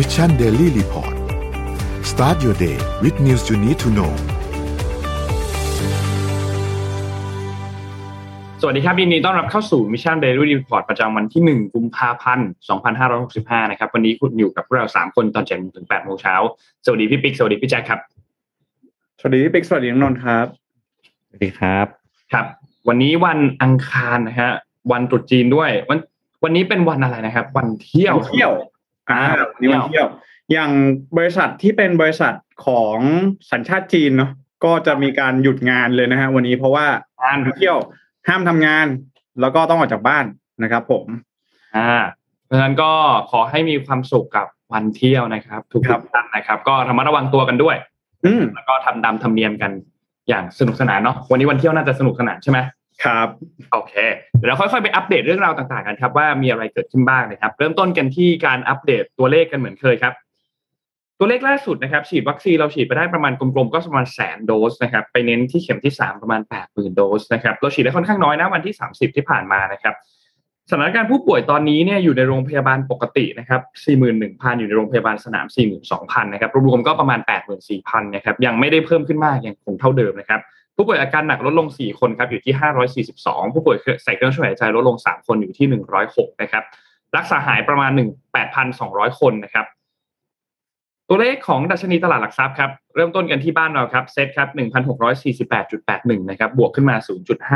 Mission Daily Report start your day with news you need to know สวัสดีครับยินดีต้อนรับเข้าสู่ Mission Daily Report ประจำวันที่ 1 กุมภาพันธ์ 2565 นะครับ วันนี้คุณอยู่กับพวกเรา 3 คนตอน7โมงถึง8โมงเช้า สวัสดีพี่ปิ๊ก สวัสดีพี่แจ็คครับ สวัสดีพี่ปิ๊ก สวัสดีน้องนนท์ครับ สวัสดีครับ ครับ วันนี้วันอังคารนะฮะ วันตรุษจีนด้วย วัน วันนี้เป็นวันอะไรนะครับ วันเที่ยว เที่ยว อ่าอ่าวันนี้วันเที่ยว อย่างบริษัทที่เป็นบริษัทของสัญชาติจีนเนาะก็จะมีการหยุดงานเลยนะฮะวันนี้เพราะว่างานเที่ยวห้ามทำงาน แล้วก็ต้องออกจากบ้านนะครับ ผม อ่า เพราะฉะนั้นก็ขอให้มีความสุขกับวันเที่ยวนะครับทุกครับท่านนะครับ ก็ระมัดระวังตัวกันด้วย อืมแล้วก็ทำตามธรรมเนียมกันอย่างสนุกสนานเนาะวันนี้วันเที่ยวน่าจะสนุกสนานใช่ไหม ครับโอเคเดี๋ยวเราค่อยๆไปอัปเดตเรื่องราวต่างๆกันครับว่ามีอะไรเกิดขึ้นบ้างนะครับ เริ่มต้นกันที่การอัปเดตตัวเลขกันเหมือนเคยครับ ตัวเลขล่าสุดนะครับ ฉีดวัคซีนเราฉีดไปได้ประมาณกลมๆก็ประมาณแสนโดสนะครับไปเน้นที่เข็มที่ 3 ประมาณ8 0,000โดสนะครับเราฉีดได้ค่อนข้างน้อยนะวันที่ 30 ที่ผ่านมานะครับสถานการณ์ผู้ป่วยตอนนี้เนี่ยอยู่ในโรงพยาบาลปกตินะครับ 41,000 อยู่ในโรงพยาบาลสนาม 42,000 นะครับ รวมๆก็ประมาณ 84,000 นะครับ ยังไม่ได้เพิ่มขึ้นมาก ยังคงเท่าเดิมนะครับ ผู้ป่วยอาการหนักลดลง 4 คนครับอยู่ที่ 542 ผู้ป่วยใส่เครื่องช่วยหายใจลดลง 3 คนอยู่ที่ 106 นะครับ รักษาหายประมาณ 1 8,200 คนนะครับ ตัวเลขของดัชนีตลาดหลักทรัพย์ครับเริ่มต้นกันที่บ้านเราครับเซ็ตครับ1,648.81 นะครับบวกขึ้นมา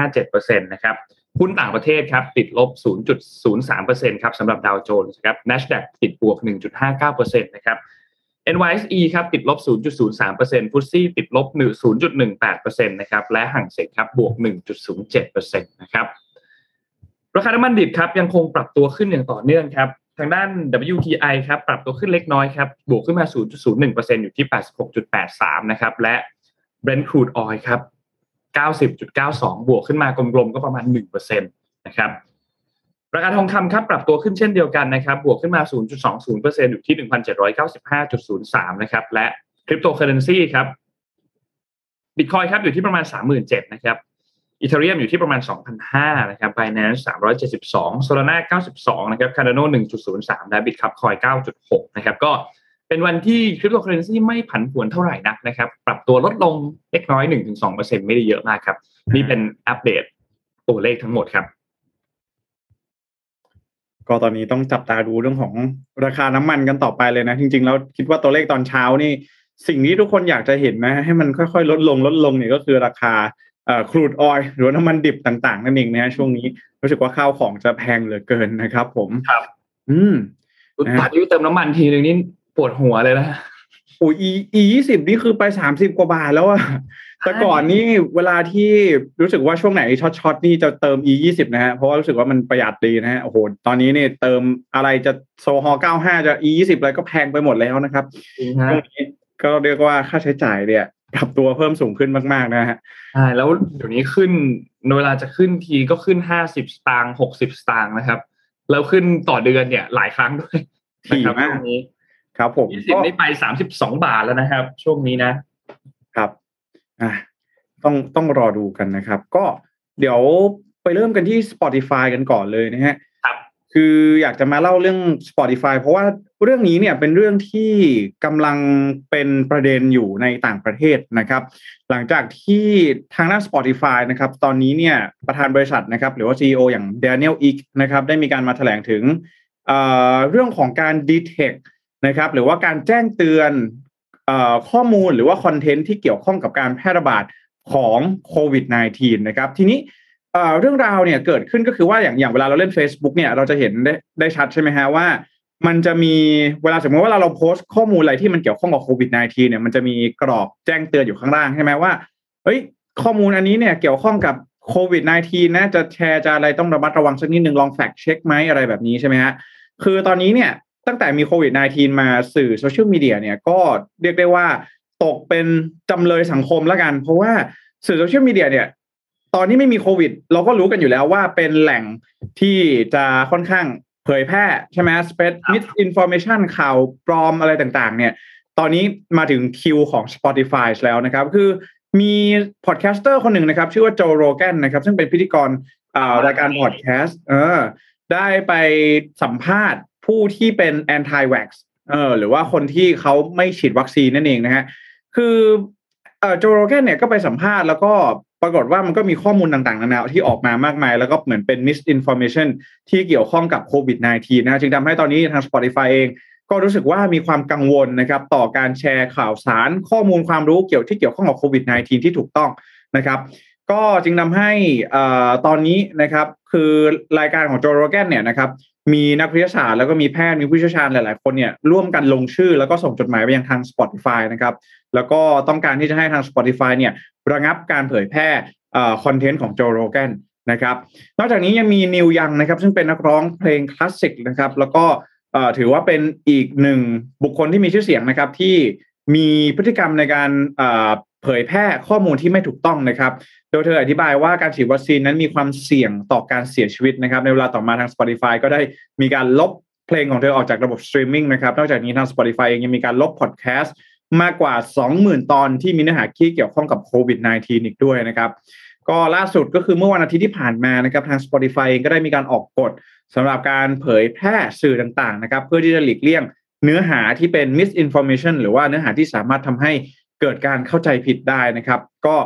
0.57%นะครับหุ้นต่างประเทศครับติดลบ 0.03%ครับสำหรับดาวโจนส์ครับ NASDAQ ติดบวก 1.59%นะครับ NYSE ครับติดลบ 0.03%ฟุตซี่ติดลบ 0.18%นะครับและห่างเซ็งครับบวก 1.07%นะครับราคาน้ำมันดิบครับยังคงปรับตัวขึ้นอย่างต่อเนื่องครับทางด้าน WTI ครับปรับตัวขึ้นเล็กน้อยครับบวกขึ้นมา 0.01%อยู่ที่ 86.83 นะครับและ Brent crude oil ครับ 90.92 บวกขึ้นมากลมๆก็ประมาณ 1%นะครับ ราคาทองคำครับปรับตัวขึ้นเช่นเดียวกันนะครับ บวกขึ้นมา 0.20%อยู่ที่ 1,795.03 นะครับ และคริปโตเคอเรนซีครับบิตคอยครับอยู่ที่ประมาณ 37,000นะครับ Ethereum อยู่ที่ประมาณ 2,500นะครับ Binance 372 Solana 92 นะครับ Cardano 1.03 และ Bitkub Coin 9.6 นะครับ ก็เป็นวันที่คริปโตเคอเรนซีไม่ผันผวนเท่าไหร่นักนะครับ ปรับตัวลดลงเล็กน้อย 1-2%ไม่ได้เยอะมากครับ นี่เป็นอัปเดตตัวเลขทั้งหมดครับ ก็ตอนนี้ต้องจับตาดูเรื่องของราคาน้ำมันกันต่อไปเลยนะ จริงๆ แล้วคิดว่าตัวเลขตอนเช้านี่ สิ่งที่ทุกคนอยากจะเห็นนะ ให้มันค่อยๆ ลดลงลดลงเนี่ยก็คือราคาเอ่อครูดออยหรือว่าน้ำมันดิบต่างๆ นั่นเองนะฮะช่วงนี้รู้สึกว่าข้าวของจะแพงเหลือเกินนะครับ ผมครับ อืมอุดตัดยูเติมน้ำมันทีนึงนี่ปวดหัวเลยนะโอ้อีอียี่สิบนี่คือไปสามสิบกว่าบาทแล้วอะ แต่ก่อนนี่เวลาที่รู้สึกว่าช่วงไหนช็อตช็อตนี่จะเติม e ยี่สิบนะฮะเพราะว่ารู้สึกว่ามันประหยัดดีนะฮะโอ้โหตอนนี้เนี่ยเติมอะไรจะโซฮอเก้าห้าจะ e ยี่สิบอะไรก็แพงไปหมดแล้วนะครับจริงฮะช่วงนี้ก็เรียกว่าค่าใช้จ่ายเนี่ยปรับตัวเพิ่มสูงขึ้นมาก ๆ นะฮะใช่แล้วเดี๋ยวนี้ขึ้นเวลาจะขึ้นทีก็ขึ้นห้าสิบสตางค์หกสิบสตางค์นะครับ แล้วขึ้นต่อเดือนเนี่ยหลายครั้งด้วยถี่นะครับมากช่วงนี้ ครับผมยี่สิบก็นี่ไปสามสิบสองบาทแล้วนะครับ ช่วงนี้นะครับ อะต้องต้องรอดูกันนะครับ ก็เดี๋ยวไปเริ่มกันที่ Spotify กันก่อนเลยนะฮะครับคืออยากจะมาเล่าเรื่อง Spotify เพราะว่าเรื่องนี้เนี่ยเป็นเรื่องที่กำลังเป็นประเด็นอยู่ในต่างประเทศนะครับ หลังจากที่ทางด้าน Spotify นะครับ ตอนนี้เนี่ยประธานบริษัทนะครับ หรือว่า CEO อย่าง Daniel Ek นะครับ ได้มีการมาแถลงถึงเอ่อเรื่องของการ detect นะครับ หรือว่าการแจ้งเตือนเอ่อ ข้อมูลหรือว่าคอนเทนต์ที่เกี่ยวข้องกับการแพร่ระบาดของโควิด -19 นะครับ ทีนี้เรื่องราวเนี่ยเกิดขึ้นก็คือว่าอย่างอย่างเวลาเราเล่น Facebook เนี่ยเราจะเห็นได้ได้ชัดใช่ไหมฮะว่า มันจะมีเวลาสมมติว่าเราเราโพสต์ข้อมูลอะไรที่มันเกี่ยวข้องกับโควิด -19 เนี่ยมันจะมีกรอบแจ้งเตือนอยู่ข้างล่างใช่ไหมว่าเฮ้ยข้อมูลอันนี้เนี่ยเกี่ยวข้องกับโควิด -19 นะจะแชร์จะอะไรต้องระมัดระวังสักนิดนึงลองแฟกเช็คไหมอะไรแบบนี้ใช่ไหมฮะคือตอนนี้เนี่ย ตั้งแต่มีโควิด -19 มาสื่อโซเชียลมีเดียเนี่ยก็เรียกได้ว่าตกเป็นจำเลยสังคมแล้วกัน เพราะว่าสื่อโซเชียลมีเดียเนี่ย ตอนนี้ไม่มีโควิด เราก็รู้กันอยู่แล้วว่าเป็นแหล่งที่จะค่อนข้างเผยแพร่ใช่ไหม spread misinformation ข่าวปลอมอะไรต่างๆ เนี่ย ตอนนี้มาถึงคิวของ Spotify แล้วนะครับ คือมี podcaster คนหนึ่งนะครับ ชื่อว่าโจโรแกนนะครับ ซึ่งเป็นพิธีกรอ่ารายการพอดแคสต์เออได้ไปสัมภาษณ์ ผู้ที่เป็น anti vax เออหรือว่าคนที่เขาไม่ฉีดวัคซีนนั่นเองนะฮะคือเออโจโรแกนเนี่ยก็ไปสัมภาษณ์แล้วก็ปรากฏว่ามันก็มีข้อมูลต่างๆนานาที่ออกมามากมาย แล้วก็เหมือนเป็น misinformation ที่เกี่ยวข้องกับโควิด -19 นะจึงทำให้ตอนนี้ทาง Spotify เองก็รู้สึกว่ามีความกังวลนะครับต่อการแชร์ข่าวสารข้อมูลความรู้เกี่ยวที่เกี่ยวข้องกับโควิด -19 ที่ถูกต้องนะครับ ก็จึงทำให้ตอนนี้นะครับคือรายการของโจโรแกนเนี่ยนะครับ มีนักวิทยาศาสตร์แล้วก็มีแพทย์มีผู้เชี่ยวชาญหลาย ๆ คนเนี่ยร่วมกันลงชื่อแล้วก็ส่งจดหมายไปยังทาง Spotify นะครับแล้วก็ต้องการที่จะให้ทาง Spotify เนี่ยระงับการเผยแพร่คอนเทนต์ของโจโรแกนนะครับนอกจากนี้ยังมีนิวยังนะครับซึ่งเป็นนักร้องเพลงคลาสสิกนะครับแล้วก็ถือว่าเป็นอีกหนึ่งบุคคลที่มีชื่อเสียงนะครับที่มีพฤติกรรมในการ เผยแพร่ข้อมูลที่ไม่ถูกต้องนะครับ โดยเธออธิบายว่าการฉีดวัคซีนนั้นมีความเสี่ยงต่อการเสียชีวิตนะครับ ในเวลาต่อมาทาง Spotify ก็ได้มีการลบเพลงของเธอออกจากระบบสตรีมมิ่งนะครับ นอกจากนี้ทาง Spotify เองยังมีการลบพอดแคสต์มากกว่า 20,000 ตอนที่มีเนื้อหาที่เกี่ยวข้องกับโควิด -19 อีกด้วยนะครับ ก็ล่าสุดก็คือเมื่อวันอาทิตย์ที่ผ่านมานะครับทาง Spotify เองก็ได้มีการออกกฎสำหรับการเผยแพร่สื่อต่างๆนะครับ เพื่อที่จะหลีกเลี่ยงเนื้อหาที่เป็น misinformation หรือว่าเนื้อหาที่สามารถทำให้ เกิดการเข้าใจผิดได้นะครับ ก็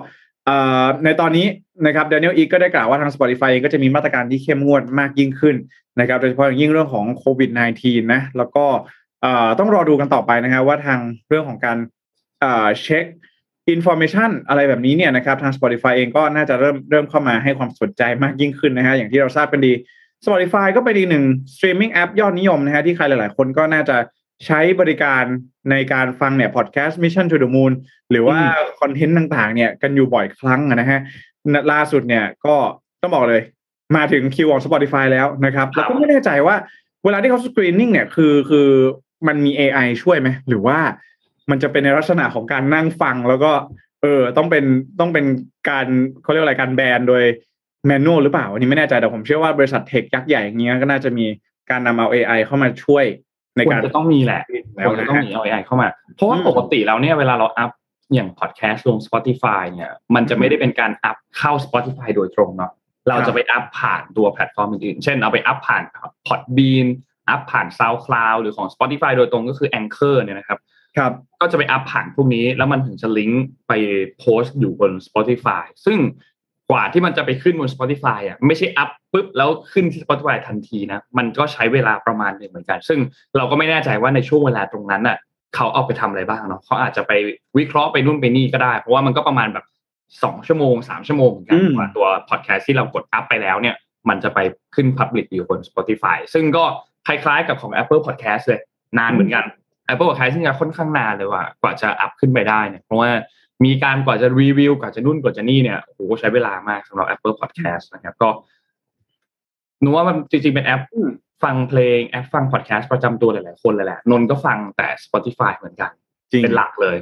ในตอนนี้นะครับแดเนียล เอ็กก็ได้กล่าวว่าทาง Spotify เองก็จะมีมาตรการที่เข้มงวดมากยิ่งขึ้นนะครับโดยเฉพาะอย่างยิ่งเรื่องของโควิด -19 นะแล้วก็ต้องรอดูกันต่อไปนะครับว่าทางเรื่องของการเช็ค information อะไรแบบนี้เนี่ยนะครับทาง Spotify เองก็น่าจะเริ่มเริ่มเข้ามาให้ความสนใจมากยิ่งขึ้นนะฮะอย่างที่เราทราบกันดี Spotify ก็เป็นอีกหนึ่งสตรีมมิ่งแอปยอดนิยมนะฮะที่ใครหลาย ๆ คนก็น่าจะ ใช้บริการในการฟังเนี่ยพอดแคสต์ Mission to the Moon หรือว่าคอนเทนต์ต่างๆ เนี่ยกันอยู่บ่อยครั้งนะฮะล่าสุดเนี่ยก็ต้องบอกเลย มาถึงคิวของ Spotify แล้วนะครับ แล้วก็ไม่แน่ใจว่าเวลาที่เขา screening เนี่ยคือคือมันมี AI ช่วยไหม หรือว่ามันจะเป็นในลักษณะของการนั่งฟังแล้วก็ เออต้องเป็นต้องเป็นการเขาเรียกอะไรการแบนโดย manual หรือเปล่า อันนี้ไม่แน่ใจแต่ผมเชื่อว่าบริษัท tech ยักษ์ใหญ่อย่างเงี้ยก็น่าจะมีการนำเอา AI เข้ามาช่วย ในการจะต้องมีแหละควรจะต้องมีเอา AI เข้ามา เพราะว่าปกติแล้วเนี่ยเวลาเราอัพอย่างพอดแคสต์ลง Spotify เนี่ย มันจะไม่ได้เป็นการอัพเข้า Spotify โดยตรงเนาะเราจะไปอัพผ่านตัวแพลตฟอร์มอื่นๆ เช่นเอาไปอัพผ่าน Podbean อัพผ่าน SoundCloud หรือของ Spotify โดยตรงก็คือ Anchor เนี่ยนะครับครับก็จะไปอัพผ่านพวกนี้แล้วมันถึงจะลิงก์ไปโพสต์อยู่บน Spotify ซึ่ง กว่าที่มันจะไปขึ้นบน Spotify อะไม่ใช่อัพปุ๊บแล้วขึ้นที่ Spotify ทันทีนะ มันก็ใช้เวลาประมาณหนึ่งเหมือนกัน ซึ่งเราก็ไม่แน่ใจว่าในช่วงเวลาตรงนั้นอะเขาเอาไปทำอะไรบ้างเนาะเขาอาจจะไปวิเคราะห์ไปนู่นไปนี่ก็ได้ เพราะว่ามันก็ประมาณแบบสองชั่วโมงสามชั่วโมงเหมือนกันกว่าตัวพอดแคสต์ที่เรากดอัพไปแล้วเนี่ย มันจะไปขึ้น Public อยู่บน Spotify ซึ่งก็คล้ายๆกับของ Apple Podcast เลย นานเหมือนกัน Apple Podcast ซึ่งจะค่อนข้างนานเลยว่ากว่าจะอัพขึ้นไปได้เนี่ยเพราะว่า มีการกว่าจะรีวิวกว่าจะนุ่นกว่าจะนี่เนี่ยโอ้โหใช้เวลามากสำหรับ Apple Podcast นะครับ ก็นึกว่ามันจริงๆ เป็นแอปฟังเพลงแอปฟังพอดแคสต์ประจำตัวหลายๆคนเลยแหละนนก็ฟังแต่ Spotify เหมือนกัน เป็นหลักเลย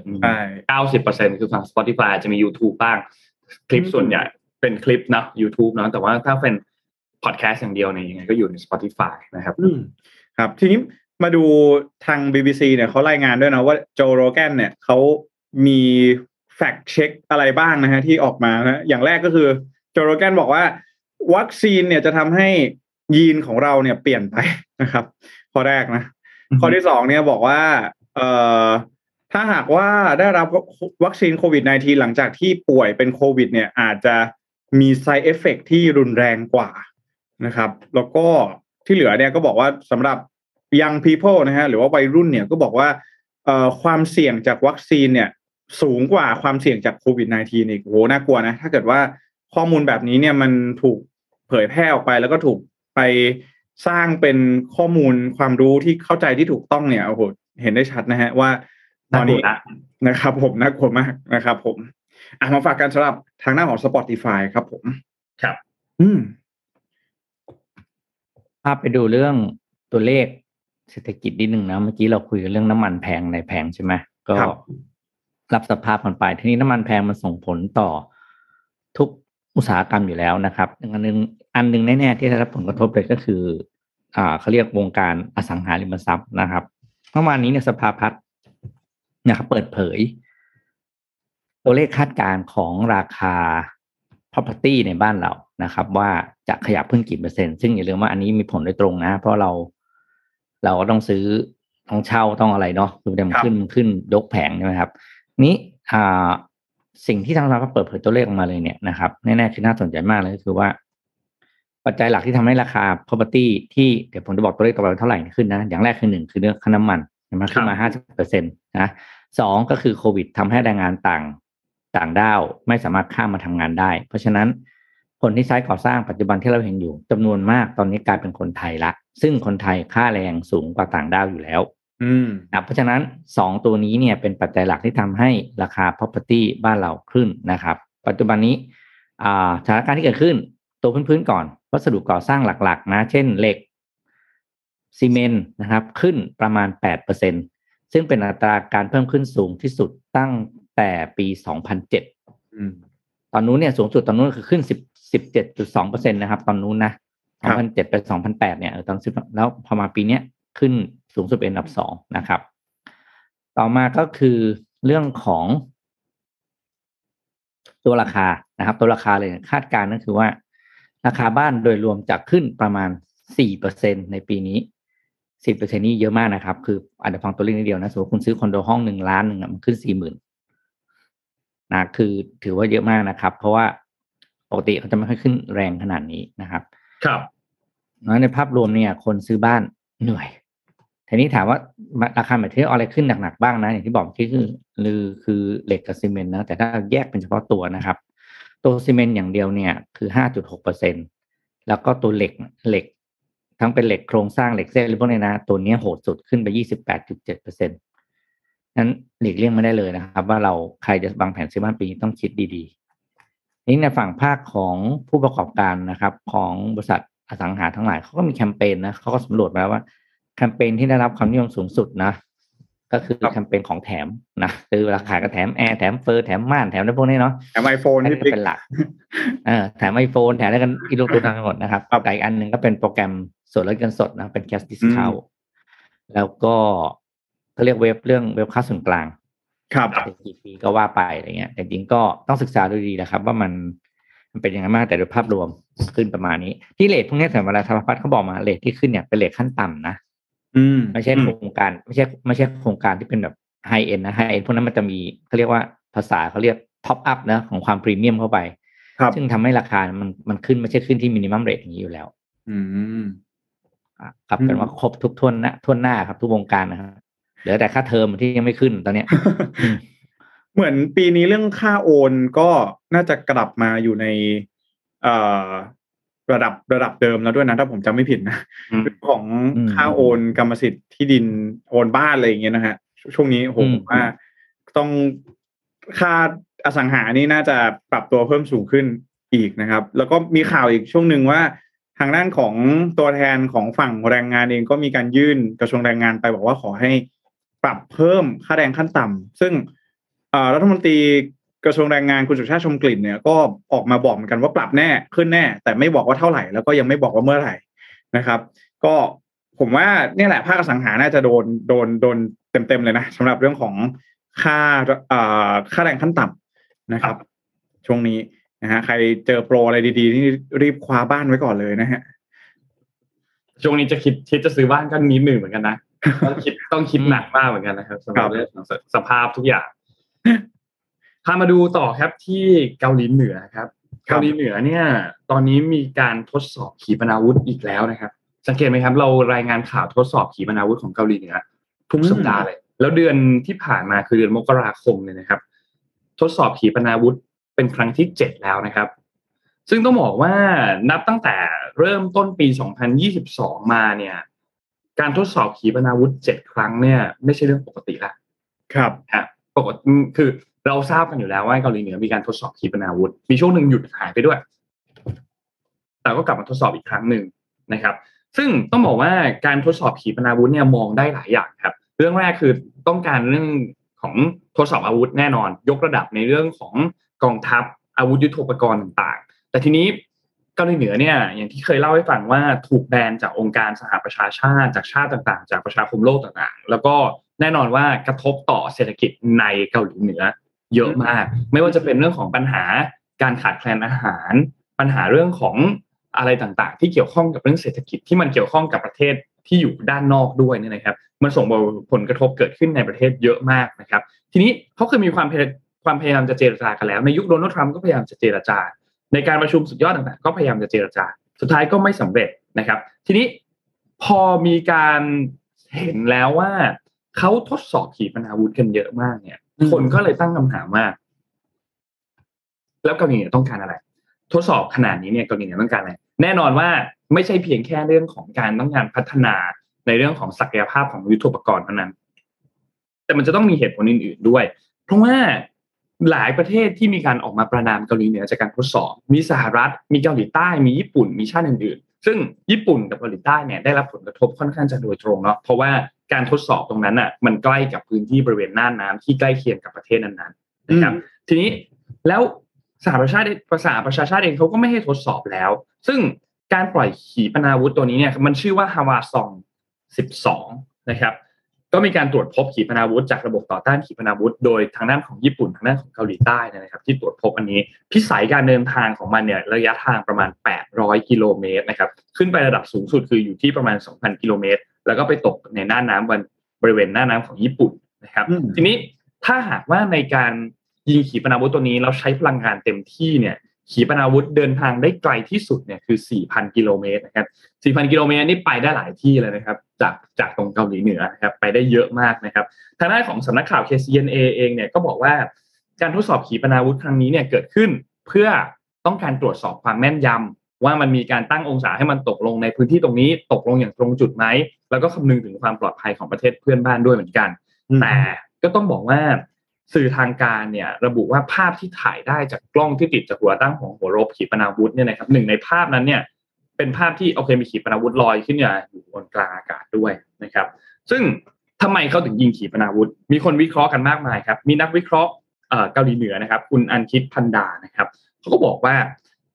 เก้าสิบเปอร์เซ็นคือฟัง Spotify จะมี YouTube บ้าง คลิปส่วนใหญ่เป็นคลิปนะ YouTube เนาะแต่ว่าถ้าเป็นพอดแคสต์อย่างเดียวเนี่ยยังไงก็อยู่ใน Spotify นะครับครับ ทีนี้มาดูทาง BBC เนี่ยเขารายงานด้วยนะว่าโจโรแกนเนี่ยเขามี แฟกเช็คอะไรบ้างนะฮะที่ออกมานะอย่างแรกก็คือโจโรแกนบอกว่า วัคซีนเนี่ยจะทำให้ยีนของเราเนี่ยเปลี่ยนไปนะครับข้อแรกนะ ข้อที่สองเนี่ยบอกว่า เอ่อถ้าหากว่าได้รับวัคซีนโควิด -19 หลังจากที่ป่วยเป็นโควิด เนี่ยอาจจะมี side effect ที่รุนแรงกว่านะครับ แล้วก็ที่เหลือเนี่ยก็บอกว่าสำหรับ young people นะฮะหรือว่าวัยรุ่นเนี่ยก็บอกว่าเอ่อความเสี่ยงจากวัคซีนเนี่ย สูงกว่าความเสี่ยงจากโควิด -19 อีกโหน่ากลัวนะ ถ้าเกิดว่าข้อมูลแบบนี้เนี่ยมันถูกเผยแพร่ออกไปแล้วก็ถูกไปสร้างเป็นข้อมูลความรู้ที่เข้าใจที่ถูกต้องเนี่ยโอ้โหเห็นได้ชัดนะฮะว่าตอนนี้นะครับ ผมน่ากลัวมากนะครับ ผมอะมาฝากกันสำหรับทางหน้าของ Spotify ครับผมครับ อืมภาพไปดูเรื่องตัวเลขเศรษฐกิจนิดหนึ่งนะ เมื่อกี้เราคุยกันเรื่องน้ำมันแพงในแพงใช่ไหมก็ รับสภาพมันไปทีนี้น้ำมันแพงมันส่งผลต่อทุกอุตสาหกรรมอยู่แล้วนะครับอันนึงอันนึงแน่ๆที่ได้รับผลกระทบเลยก็คือ อ่าเขาเรียกวงการอสังหาริมทรัพย์นะครับเมื่อวานนี้เนี่ยสภาพัฒน์นะครับเปิดเผย ตัวเลขคาดการณ์ของราคา property ในบ้านเรานะครับ ว่าจะขยับขึ้นกี่เปอร์เซ็นต์ซึ่งอย่าลืมว่าอันนี้มีผลโดยตรงนะ เพราะเราเราก็ต้องซื้อต้องเช่าต้องอะไรเนาะคือเดี๋ยวมันขึ้นขึ้นยกแผงใช่ไหมครับ นี้อ่าสิ่งที่ทางเราก็เปิดเผยตัวเลขออกมาเลยเนี่ยนะครับแน่ๆคือน่าสนใจมากเลยก็คือว่า ปัจจัยหลักที่ทำให้ราคา property ที่เดี๋ยวผมจะบอกตัวเลขต่อไปว่าเท่าไหร่ขึ้นนะ อย่างแรกคือหนึ่งคือเรื่องค่าน้ำมันใช่ไหมขึ้นมาห้าสิบเปอร์เซ็นต์นะสองก็คือโควิดทำให้แรงงานต่างต่างด้าวไม่สามารถข้ามมาทำงานได้ เพราะฉะนั้นคนที่ใช้ก่อสร้างปัจจุบันที่เราเห็นอยู่จำนวนมากตอนนี้กลายเป็นคนไทยละ ซึ่งคนไทยค่าแรงสูงกว่าต่างด้าวอยู่แล้วอืม นะเพราะฉะนั้นสองตัวนี้เนี่ยเป็นปัจจัยหลักที่ทำให้ราคา property บ้านเราขึ้นนะครับ ปัจจุบันนี้อ่าสถานการณ์ที่เกิดขึ้น ตัวพื้นๆก่อน วัสดุก่อสร้างหลักๆ นะ เช่นเหล็กซีเมนต์นะครับ ขึ้นประมาณ 8%ซึ่งเป็นอัตราการเพิ่มขึ้นสูงที่สุดตั้งแต่ปี 2007อืมตอนนู้นเนี่ยสูงสุดตอนนู้นคือขึ้น 10 17.2%นะครับ ตอนนู้นนะครับ2007ไป2008เนี่ยเออตอนสิบแล้วพอมาปีเนี้ย ขึ้นสูงสุดเป็นอันดับสองนะครับ ต่อมาก็คือเรื่องของตัวราคานะครับ ตัวราคาเลยคาดการณ์ก็คือว่า ราคาบ้านโดยรวมจะขึ้นประมาณสี่เปอร์เซ็นในปีนี้สี่เปอร์เซ็นนี่เยอะมากนะครับ คืออาจจะฟังตัวเลขนิดเดียวนะสมมติคุณซื้อคอนโดห้องหนึ่งล้านหนึ่งอะมันขึ้นสี่หมื่นนะคือถือว่าเยอะมากนะครับ เพราะว่าปกติเขาจะไม่ค่อยขึ้นแรงขนาดนี้นะครับ ครับแล้วในภาพรวมเนี่ย คนซื้อบ้านเหนื่อย ทีนี้ถามว่าราคา material อะไรขึ้นหนักๆบ้างนะ อย่างที่บอกเมื่คือลือคือเหล็กกับซีเมนต์นะ แต่ถ้าแยกเป็นเฉพาะตัวนะครับ ตัวซีเมนต์อย่างเดียวเนี่ยคือห้าจุดหกเปอร์เซ็นต์แล้วก็ตัวเหล็กเหล็ก ทั้งเป็นเหล็กโครงสร้างเหล็กเส้นหรือพวกนี้นะ ตัวนี้โหดสุดขึ้นไปยี่สิบแปดจุดเจ็ดเปอร์เซ็นต์นั้นหลีกเลี่ยงไม่ได้เลยนะครับ ว่าเราใครจะวางแผนซื้อบ้านปีนี้ต้องคิดดีๆนี่ในฝั่งภาคของผู้ประกอบการนะครับ ของบริษัทอสังหาทั้งหลายเขาก็มีแคมเปญนะเขาก็สำรวจมาแล้วว่า แคมเปญที่ได้รับความนิยมสูงสุดนะ ก็คือครับแคมเปญของแถมนะคือเวลาขายก็แถมแอร์แถมเฟอร์แถมม่านแถมอะไรพวกนี้เนาะแถมไอโฟนอันนี้พี่ปิ๊กเป็นหลักเออแถมไอโฟนแถมอะไรกันอีลุงตุงนังหมดนะครับครับแต่อีกอันหนึ่งก็เป็นโปรแกรมส่วนลดเงินสดนะเป็น cash discount แล้วก็เขาเรียก waive เรื่อง waive ค่าส่วนกลางครับเป็นกี่ปีก็ว่าไปอะไรเงี้ย แต่จริงก็ต้องศึกษาดูดีนะครับ ว่ามันมันเป็นยังไงบ้างแต่โดยภาพรวมขึ้นประมาณนี้ ที่ rate พวกนี้แต่เวลาธารพัฒน์เขาบอกมา rate ที่ขึ้นเนี่ยเป็น rate ขั้นต่ำนะอืม ไม่ใช่โครงการไม่ใช่ไม่ใช่โครงการที่เป็นแบบไฮเอ็นนะไฮเอ็นพวกนั้นมันจะมีเขาเรียกว่าภาษาเขาเรียก top up นะของความพรีเมียมเข้าไปครับซึ่งทำให้ราคามันมันขึ้นไม่ใช่ขึ้นที่ minimum rate อย่างนี้อยู่แล้ว อืมอะกลายเป็นว่าครบทุกถ้วนนะถ้วนหน้าครับทุกวงการนะครับเหลือแต่ค่าเทอมที่ยังไม่ขึ้นตอนเนี้ยอืมเหมือนปีนี้เรื่องค่าโอนก็น่าจะกลับมาอยู่ในเอ่อ ระดับระดับเดิมแล้วด้วยนะ ถ้าผมจำไม่ผิดนะอืมเรื่องของอืมค่าโอนกรรมสิทธิ์ที่ดินโอนบ้านอะไรอย่างเงี้ยนะฮะช่วงนี้โหอืมผมว่าต้องค่าอสังหานี่น่าจะปรับตัวเพิ่มสูงขึ้นอีกนะครับ แล้วก็มีข่าวอีกช่วงหนึ่งว่า ทางด้านของตัวแทนของฝั่งแรงงานเองก็มีการยื่นกระทรวงแรงงานไปบอกว่าขอให้ปรับเพิ่มค่าแรงขั้นต่ำซึ่งเอ่อรัฐมนตรี กระทรวงแรงงานคุณสุชาติชมกลิ่นเนี่ยก็ออกมาบอกเหมือนกันว่าปรับแน่ขึ้นแน่ แต่ไม่บอกว่าเท่าไหร่แล้วก็ยังไม่บอกว่าเมื่อไหร่นะครับ ก็ผมว่าเนี่ยแหละภาคอสังหาน่าจะโดนโดนโดนเต็มๆเลยนะสำหรับเรื่องของค่าเอ่อค่าแรงขั้นต่ำนะครับ ช่วงนี้นะฮะใครเจอโปรอะไรดีๆนี่รีบคว้าบ้านไว้ก่อนเลยนะฮะช่วงนี้จะคิดคิดจะซื้อบ้านก็นิดหนึ่งเหมือนกันนะต้องคิดต้องคิดหนักมากเหมือนกันนะครับสำหรับเรื่องของสสภาพทุกอย่าง พามาดูต่อครับที่เกาหลีเหนือครับครับ เกาหลีเหนือเนี่ย ตอนนี้มีการทดสอบขีปนาวุธอีกแล้วนะครับ สังเกตไหมครับ เรารายงานข่าวทดสอบขีปนาวุธของเกาหลีเหนือทุกสัปดาห์เลย แล้วเดือนที่ผ่านมาคือเดือนมกราคมเนี่ยนะครับ ทดสอบขีปนาวุธเป็นครั้งที่เจ็ดแล้วนะครับ ซึ่งต้องบอกว่านับตั้งแต่เริ่มต้นปี 2022 มาเนี่ย การทดสอบขีปนาวุธเจ็ดครั้งเนี่ย ไม่ใช่เรื่องปกติละครับฮะปกติคือ เราทราบกันอยู่แล้วว่าเกาหลีเหนือมีการทดสอบขีปนาวุธ มีช่วงหนึ่งหยุดหายไปด้วย แต่ก็กลับมาทดสอบอีกครั้งหนึ่งนะครับ ซึ่งต้องบอกว่าการทดสอบขีปนาวุธเนี่ยมองได้หลายอย่างครับ เรื่องแรกคือต้องการเรื่องของทดสอบอาวุธแน่นอน ยกระดับในเรื่องของกองทัพอาวุธยุทโธปกรณ์ต่างๆ แต่ทีนี้เกาหลีเหนือเนี่ยอย่างที่เคยเล่าให้ฟังว่าถูกแบนจากองค์การสหประชาชาติจากชาติต่างๆ จากประชาคมโลกต่างๆ แล้วก็แน่นอนว่ากระทบต่อเศรษฐกิจในเกาหลีเหนือ เยอะมาก ไม่ว่าจะเป็นเรื่องของปัญหาการขาดแคลนอาหาร ปัญหาเรื่องของอะไรต่างๆ ที่เกี่ยวข้องกับเรื่องเศรษฐกิจที่มันเกี่ยวข้องกับประเทศที่อยู่ด้านนอกด้วยเนี่ยนะครับ มันส่งผลกระทบเกิดขึ้นในประเทศเยอะมากนะครับ ทีนี้เขาเคยมีความความพยายามจะเจรจากันแล้ว ในยุคโดนัลด์ทรัมป์ก็พยายามจะเจรจา ในการประชุมสุดยอดต่างๆ ก็พยายามจะเจรจา สุดท้ายก็ไม่สำเร็จนะครับ ทีนี้พอมีการเห็นแล้วว่าเขาทดสอบขีปนาวุธกันเยอะมากเนี่ย คนก็เลยตั้งคำถามว่า แล้วเกาหลีเหนือต้องการอะไร ทดสอบขนาดนี้เนี่ยเกาหลีเหนือต้องการอะไร แน่นอนว่าไม่ใช่เพียงแค่เรื่องของการต้องการพัฒนาในเรื่องของศักยภาพของยุทโธปกรณ์เท่านั้น แต่มันจะต้องมีเหตุผลอื่น ๆด้วย เพราะว่าหลายประเทศที่มีการออกมาประนามเกาหลีเหนือจากการทดสอบ มีสหรัฐ มีเกาหลีใต้ มีญี่ปุ่น มีชาติอื่นๆ ซึ่งญี่ปุ่นกับเกาหลีใต้เนี่ยได้รับผลกระทบค่อนข้างจะโดยตรงเนาะ เพราะว่า การทดสอบตรงนั้นอะ มันใกล้กับพื้นที่บริเวณน่านน้าที่ใกล้เคียงกับประเทศนั้นๆนะครับ ทีนี้แล้วสหประชาชาติภาษาประชาชาติเองเขาก็ไม่ให้ทดสอบแล้ว ซึ่งการปล่อยขีปนาวุธตัวนี้เนี่ยมันชื่อว่าฮาวาซอง 12 นะครับ ก็มีการตรวจพบขีปนาวุธจากระบบต่อต้านขีปนาวุธ โดยทางด้านของญี่ปุ่นทางด้านของเกาหลีใต้นะครับ ที่ตรวจพบอันนี้ พิสัยการเดินทางของมันเนี่ยระยะทางประมาณ 800 กิโลเมตรนะครับ ขึ้นไประดับสูงสุดคืออยู่ที่ประมาณ 2,000 กิโลเมตร แล้วก็ไปตกในหน้าน้ำบนบริเวณหน้าน้ำของญี่ปุ่นนะครับ ทีนี้ถ้าหากว่าในการยิงขีปนาวุธตัวนี้เราใช้พลังงานเต็มที่เนี่ยขีปนาวุธเดินทางได้ไกลที่สุดเนี่ยคือ 4,000 กิโลเมตรนะครับ 4,000 กิโลเมตรนี่ไปได้หลายที่เลยนะครับ จากจากตรงเกาหลีเหนือนะครับไปได้เยอะมากนะครับ ทางด้านของสำนักข่าว KCNA เองเนี่ยก็บอกว่าการทดสอบขีปนาวุธครั้งนี้เนี่ยเกิดขึ้นเพื่อต้องการตรวจสอบความแม่นยำ ว่ามันมีการตั้งองศาให้มันตกลงในพื้นที่ตรงนี้ตกลงอย่างตรงจุดไหมแล้วก็คำนึงถึงความปลอดภัยของประเทศเพื่อนบ้านด้วยเหมือนกัน แต่ก็ต้องบอกว่าสื่อทางการเนี่ยระบุว่าภาพที่ถ่ายได้จากกล้องที่ติดจากหัวตั้งของหัวรบขีปนาวุธเนี่ยนะครับหนึ่งในภาพนั้นเนี่ยเป็นภาพที่โอเคมีขีปนาวุธลอยขึ้นอยู่บนกลางอากาศด้วยนะครับ ซึ่งทำไมเขาถึงยิงขีปนาวุธ มีคนวิเคราะห์กันมากมายครับ มีนักวิเคราะห์เกาหลีเหนือนะครับ คุณอันคิดพันดานะครับเขาก็บอกว่า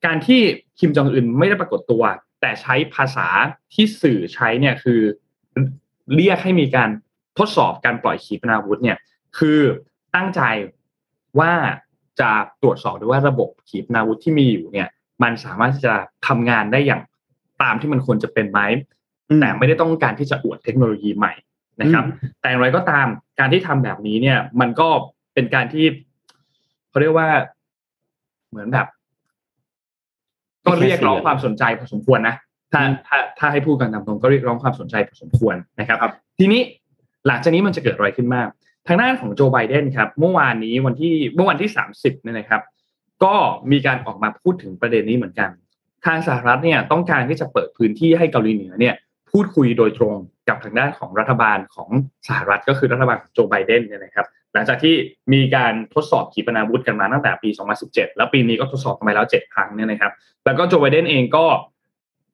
การที่คิมจองอึนไม่ได้ปรากฏตัว แต่ใช้ภาษาที่สื่อใช้เนี่ยคือเรียกให้มีการทดสอบการปล่อยขีปนาวุธเนี่ยคือตั้งใจว่าจะตรวจสอบดูว่าระบบขีปนาวุธที่มีอยู่เนี่ย มันสามารถที่จะทำงานได้อย่างตามที่มันควรจะเป็นไหมแต่ไม่ได้ต้องการที่จะอวดเทคโนโลยีใหม่นะครับ แต่อย่างไรก็ตามการที่ทำแบบนี้เนี่ย มันก็เป็นการที่เขาเรียกว่าเหมือนแบบ ก็เรียกร้องความสนใจพอสมควรนะถ้าถ้าถ้าให้พูดกันตามตรงก็เรียกร้องความสนใจพอสมควรนะครับ ทีนี้หลังจากนี้มันจะเกิดอะไรขึ้นมาก ทางด้านของโจไบเดนครับ เมื่อวานนี้วันที่เมื่อวันที่สามสิบเนี่ยนะครับ ก็มีการออกมาพูดถึงประเด็นนี้เหมือนกัน ทางสหรัฐเนี่ยต้องการที่จะเปิดพื้นที่ให้เกาหลีเหนือเนี่ยพูดคุยโดยตรงกับทางด้านของรัฐบาลของสหรัฐก็คือรัฐบาลโจไบเดนเนี่ยนะครับ หลังจากที่มีการทดสอบขีปนาวุธกันมาตั้งแต่ปี 2017 แล้วปีนี้ก็ทดสอบกันไปแล้ว 7 ครั้งเนี่ยนะครับ แล้วก็โจไบเดนเองก็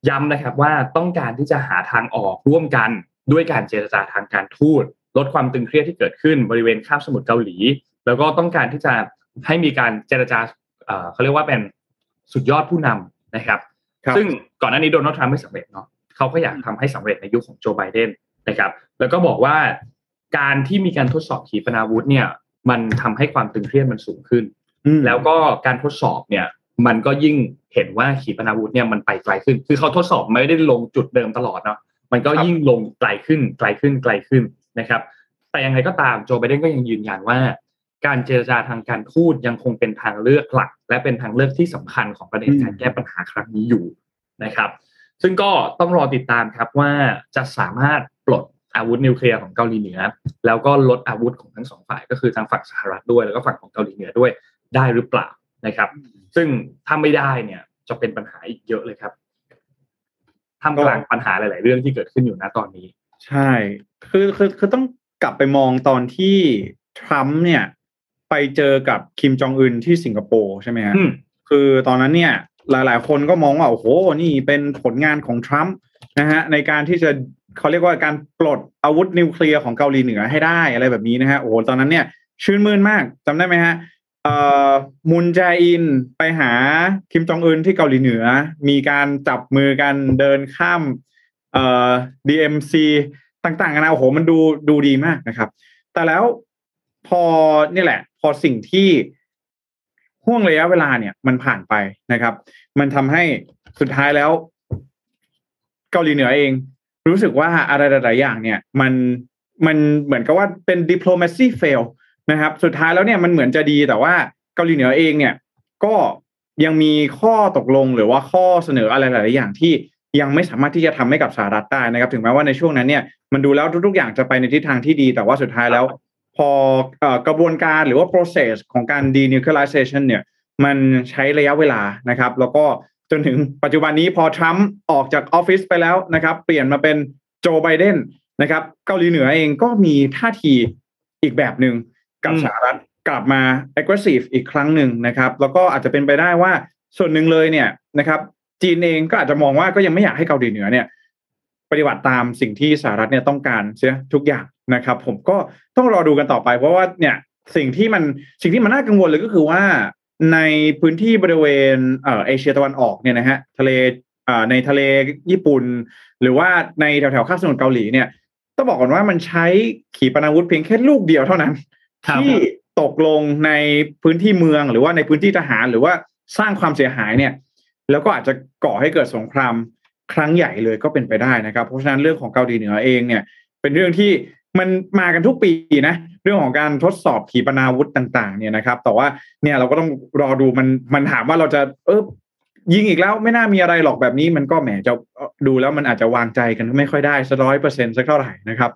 ย้ำนะครับว่าต้องการที่จะหาทางออกร่วมกันด้วยการเจรจาทางการทูตลดความตึงเครียดที่เกิดขึ้นบริเวณคาบสมุทรเกาหลี แล้วก็ต้องการที่จะให้มีการเจรจาเขาเรียกว่าเป็นสุดยอดผู้นำนะครับ ซึ่งก่อนหน้านี้โดนัลด์ทรัมป์ไม่สำเร็จเนาะเขาก็อยากทำให้สำเร็จในยุคของโจไบเดนนะครับ แล้วก็บอกว่า การที่มีการทดสอบขีปนาวุธเนี่ย มันทำให้ความตึงเครียดมันสูงขึ้น แล้วก็การทดสอบเนี่ย มันก็ยิ่งเห็นว่าขีปนาวุธเนี่ยมันไปไกลขึ้น คือเขาทดสอบไม่ได้ลงจุดเดิมตลอดเนาะมันก็ยิ่งลงไกลขึ้นไกลขึ้นไกลขึ้นนะครับ แต่ยังไงก็ตามโจไบเดนก็ยังยืนยันว่า การเจรจาทางการทูตยังคงเป็นทางเลือกหลัก และเป็นทางเลือกที่สำคัญของประเด็นการแก้ปัญหาครั้งนี้อยู่นะครับ ซึ่งก็ต้องรอติดตามครับว่าจะสามารถปลด อาวุธนิวเคลียร์ของเกาหลีเหนือ แล้วก็ลดอาวุธของทั้งสองฝ่ายก็คือทางฝั่งสหรัฐด้วย แล้วก็ฝั่งของเกาหลีเหนือด้วยได้หรือเปล่านะครับ ซึ่งถ้าไม่ได้เนี่ยจะเป็นปัญหาอีกเยอะเลยครับทำกลางปัญหาหลาย ๆ เรื่องที่เกิดขึ้นอยู่ณตอนนี้ ใช่คือคือคือต้องกลับไปมองตอนที่ทรัมป์เนี่ย ไปเจอกับคิมจองอึนที่สิงคโปร์ใช่ไหมฮะคือตอนนั้นเนี่ย หลาย ๆ คนก็มองว่าโอ้โหนี่เป็นผลงานของทรัมป์นะฮะในการที่จะ เขาเรียกว่าการปลดอาวุธนิวเคลียร์ของเกาหลีเหนือให้ได้อะไรแบบนี้นะฮะโอ้โหตอนนั้นเนี่ย ชื่นมื่นมากจำได้ไหมฮะมุนแจอินไปหาคิมจองอึนที่เกาหลีเหนือ มีการจับมือกันเดินข้ามเอ่อ DMC ต่างๆกันนะโอ้โหมันดูดูดีมากนะครับ แต่แล้วพอนี่แหละ พอสิ่งที่ห่วงระยะเวลาเนี่ย มันผ่านไปนะครับ มันทำให้สุดท้ายแล้ว เกาหลีเหนือเอง รู้สึกว่าอะไรหลาย ๆ อย่างเนี่ยมันมันเหมือนกับว่าเป็น diplomacy fail นะครับ สุดท้ายแล้วเนี่ยมันเหมือนจะดีแต่ว่าเกาหลีเหนือเองเนี่ยก็ยังมีข้อตกลงหรือว่าข้อเสนออะไรหลาย ๆ อย่างที่ยังไม่สามารถที่จะทำให้กับสหรัฐได้นะครับ ถึงแม้ว่าในช่วงนั้นเนี่ยมันดูแล้วทุก ๆ อย่างจะไปในทิศทางที่ดี แต่ว่าสุดท้ายแล้ว พอกระบวนการหรือว่า process ของการ denuclearization เนี่ยมันใช้ระยะเวลานะครับ แล้วก็ จนถึงปัจจุบันนี้พอทรัมป์ออกจากออฟฟิศไปแล้วนะครับ เปลี่ยนมาเป็นโจไบเดนนะครับ เกาหลีเหนือเองก็มีท่าทีอีกแบบหนึ่งกับสหรัฐกลับมา aggressive อีกครั้งหนึ่งนะครับ แล้วก็อาจจะเป็นไปได้ว่าส่วนหนึ่งเลยเนี่ยนะครับ จีนเองก็อาจจะมองว่าก็ยังไม่อยากให้เกาหลีเหนือเนี่ย ปฏิบัติตามสิ่งที่สหรัฐเนี่ยต้องการเสียทุกอย่างนะครับ ผมก็ต้องรอดูกันต่อไป เพราะว่าเนี่ยสิ่งที่มันสิ่งที่มันน่ากังวลเลยก็คือว่า ในพื้นที่บริเวณเอ่อเอเชียตะวันออกเนี่ยนะฮะทะเลเอ่อในทะเลญี่ปุ่น หรือว่าในแถวแถวๆคาบสมุทรเกาหลีเนี่ยต้องบอกก่อนว่ามันใช้ขีปนาวุธเพียงแค่ลูกเดียวเท่านั้นครับที่ตกลงในพื้นที่เมืองหรือว่าในพื้นที่ทหาร หรือว่าสร้างความเสียหายเนี่ย แล้วก็อาจจะก่อให้เกิดสงครามครั้งใหญ่เลยก็เป็นไปได้นะครับ เพราะฉะนั้นเรื่องของเกาหลีเหนือเองเนี่ย เป็นเรื่องที่มันมากันทุกปีนะ เรื่องของการทดสอบขีปนาวุธต่าง ๆ เนี่ยนะครับ แต่ว่าเนี่ยเราก็ต้องรอดูมันมันถามว่าเราจะเออยิงอีกแล้วไม่น่ามีอะไรหรอกแบบนี้มันก็แหมจะดูแล้วมันอาจจะวางใจกันไม่ค่อยได้สักร้อยเปอร์เซ็นต์สักเท่าไหร่นะครับ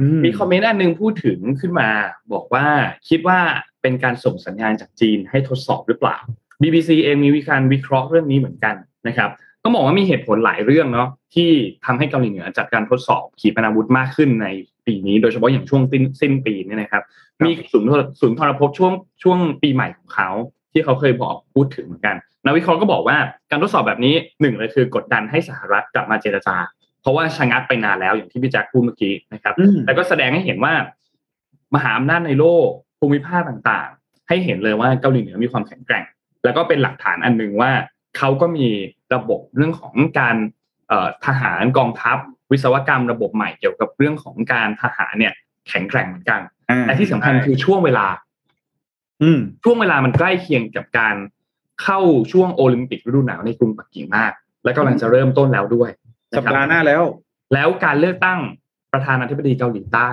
อืมีคอมเมนต์อันหนึงพูดถึงขึ้นมา บอกว่าคิดว่าเป็นการส่งสัญญาณจากจีนให้ทดสอบหรือเปล่า BBC เองมีวิการวิเคราะห์เรื่องนี้เหมือนกันนะครับ ก็มองว่ามีเหตุผลหลายเรื่องเนาะที่ทำให้เกาหลีเหนือจัดการทดสอบขีปนาวุธมากขึ้นในปีนี้ โดยเฉพาะอย่างช่วงสิ้นสิ้นปีเนี่ยนะครับ มีศูนย์ศูนย์ทรภพช่วงช่วงปีใหม่ของเขา ที่เขาเคยบอกพูดถึงเหมือนกันนักวิเคราะห์ก็บอกว่าการทดสอบแบบนี้หนึ่งเลยคือกดดันให้สหรัฐกลับมาเจรจา เพราะว่าชะงักไปนานแล้วอย่างที่พี่แจ็คพูดเมื่อกี้นะครับอืมแต่ก็แสดงให้เห็นว่ามหาอำนาจในโลกภูมิภาคต่างๆ ให้เห็นเลยว่าเกาหลีเหนือมีความแข็งแกร่ง แล้วก็เป็นหลักฐานอันหนึ่งว่าเขาก็มี ระบบเรื่องของการเอ่อทหารกองทัพ วิศวกรรมระบบใหม่เกี่ยวกับเรื่องของการทหารเนี่ยแข็งแกร่งเหมือนกันอ่าแต่ที่สำคัญคือช่วงเวลา อืมช่วงเวลามันใกล้เคียงกับการเข้าช่วงโอลิมปิกฤดูหนาวในกรุงปักกิ่งมาก และกำลังจะเริ่มต้นแล้วด้วย สัปนะครับดาห์หน้าแล้ว แล้วการเลือกตั้งประธานาธิบดีเกาหลีใต้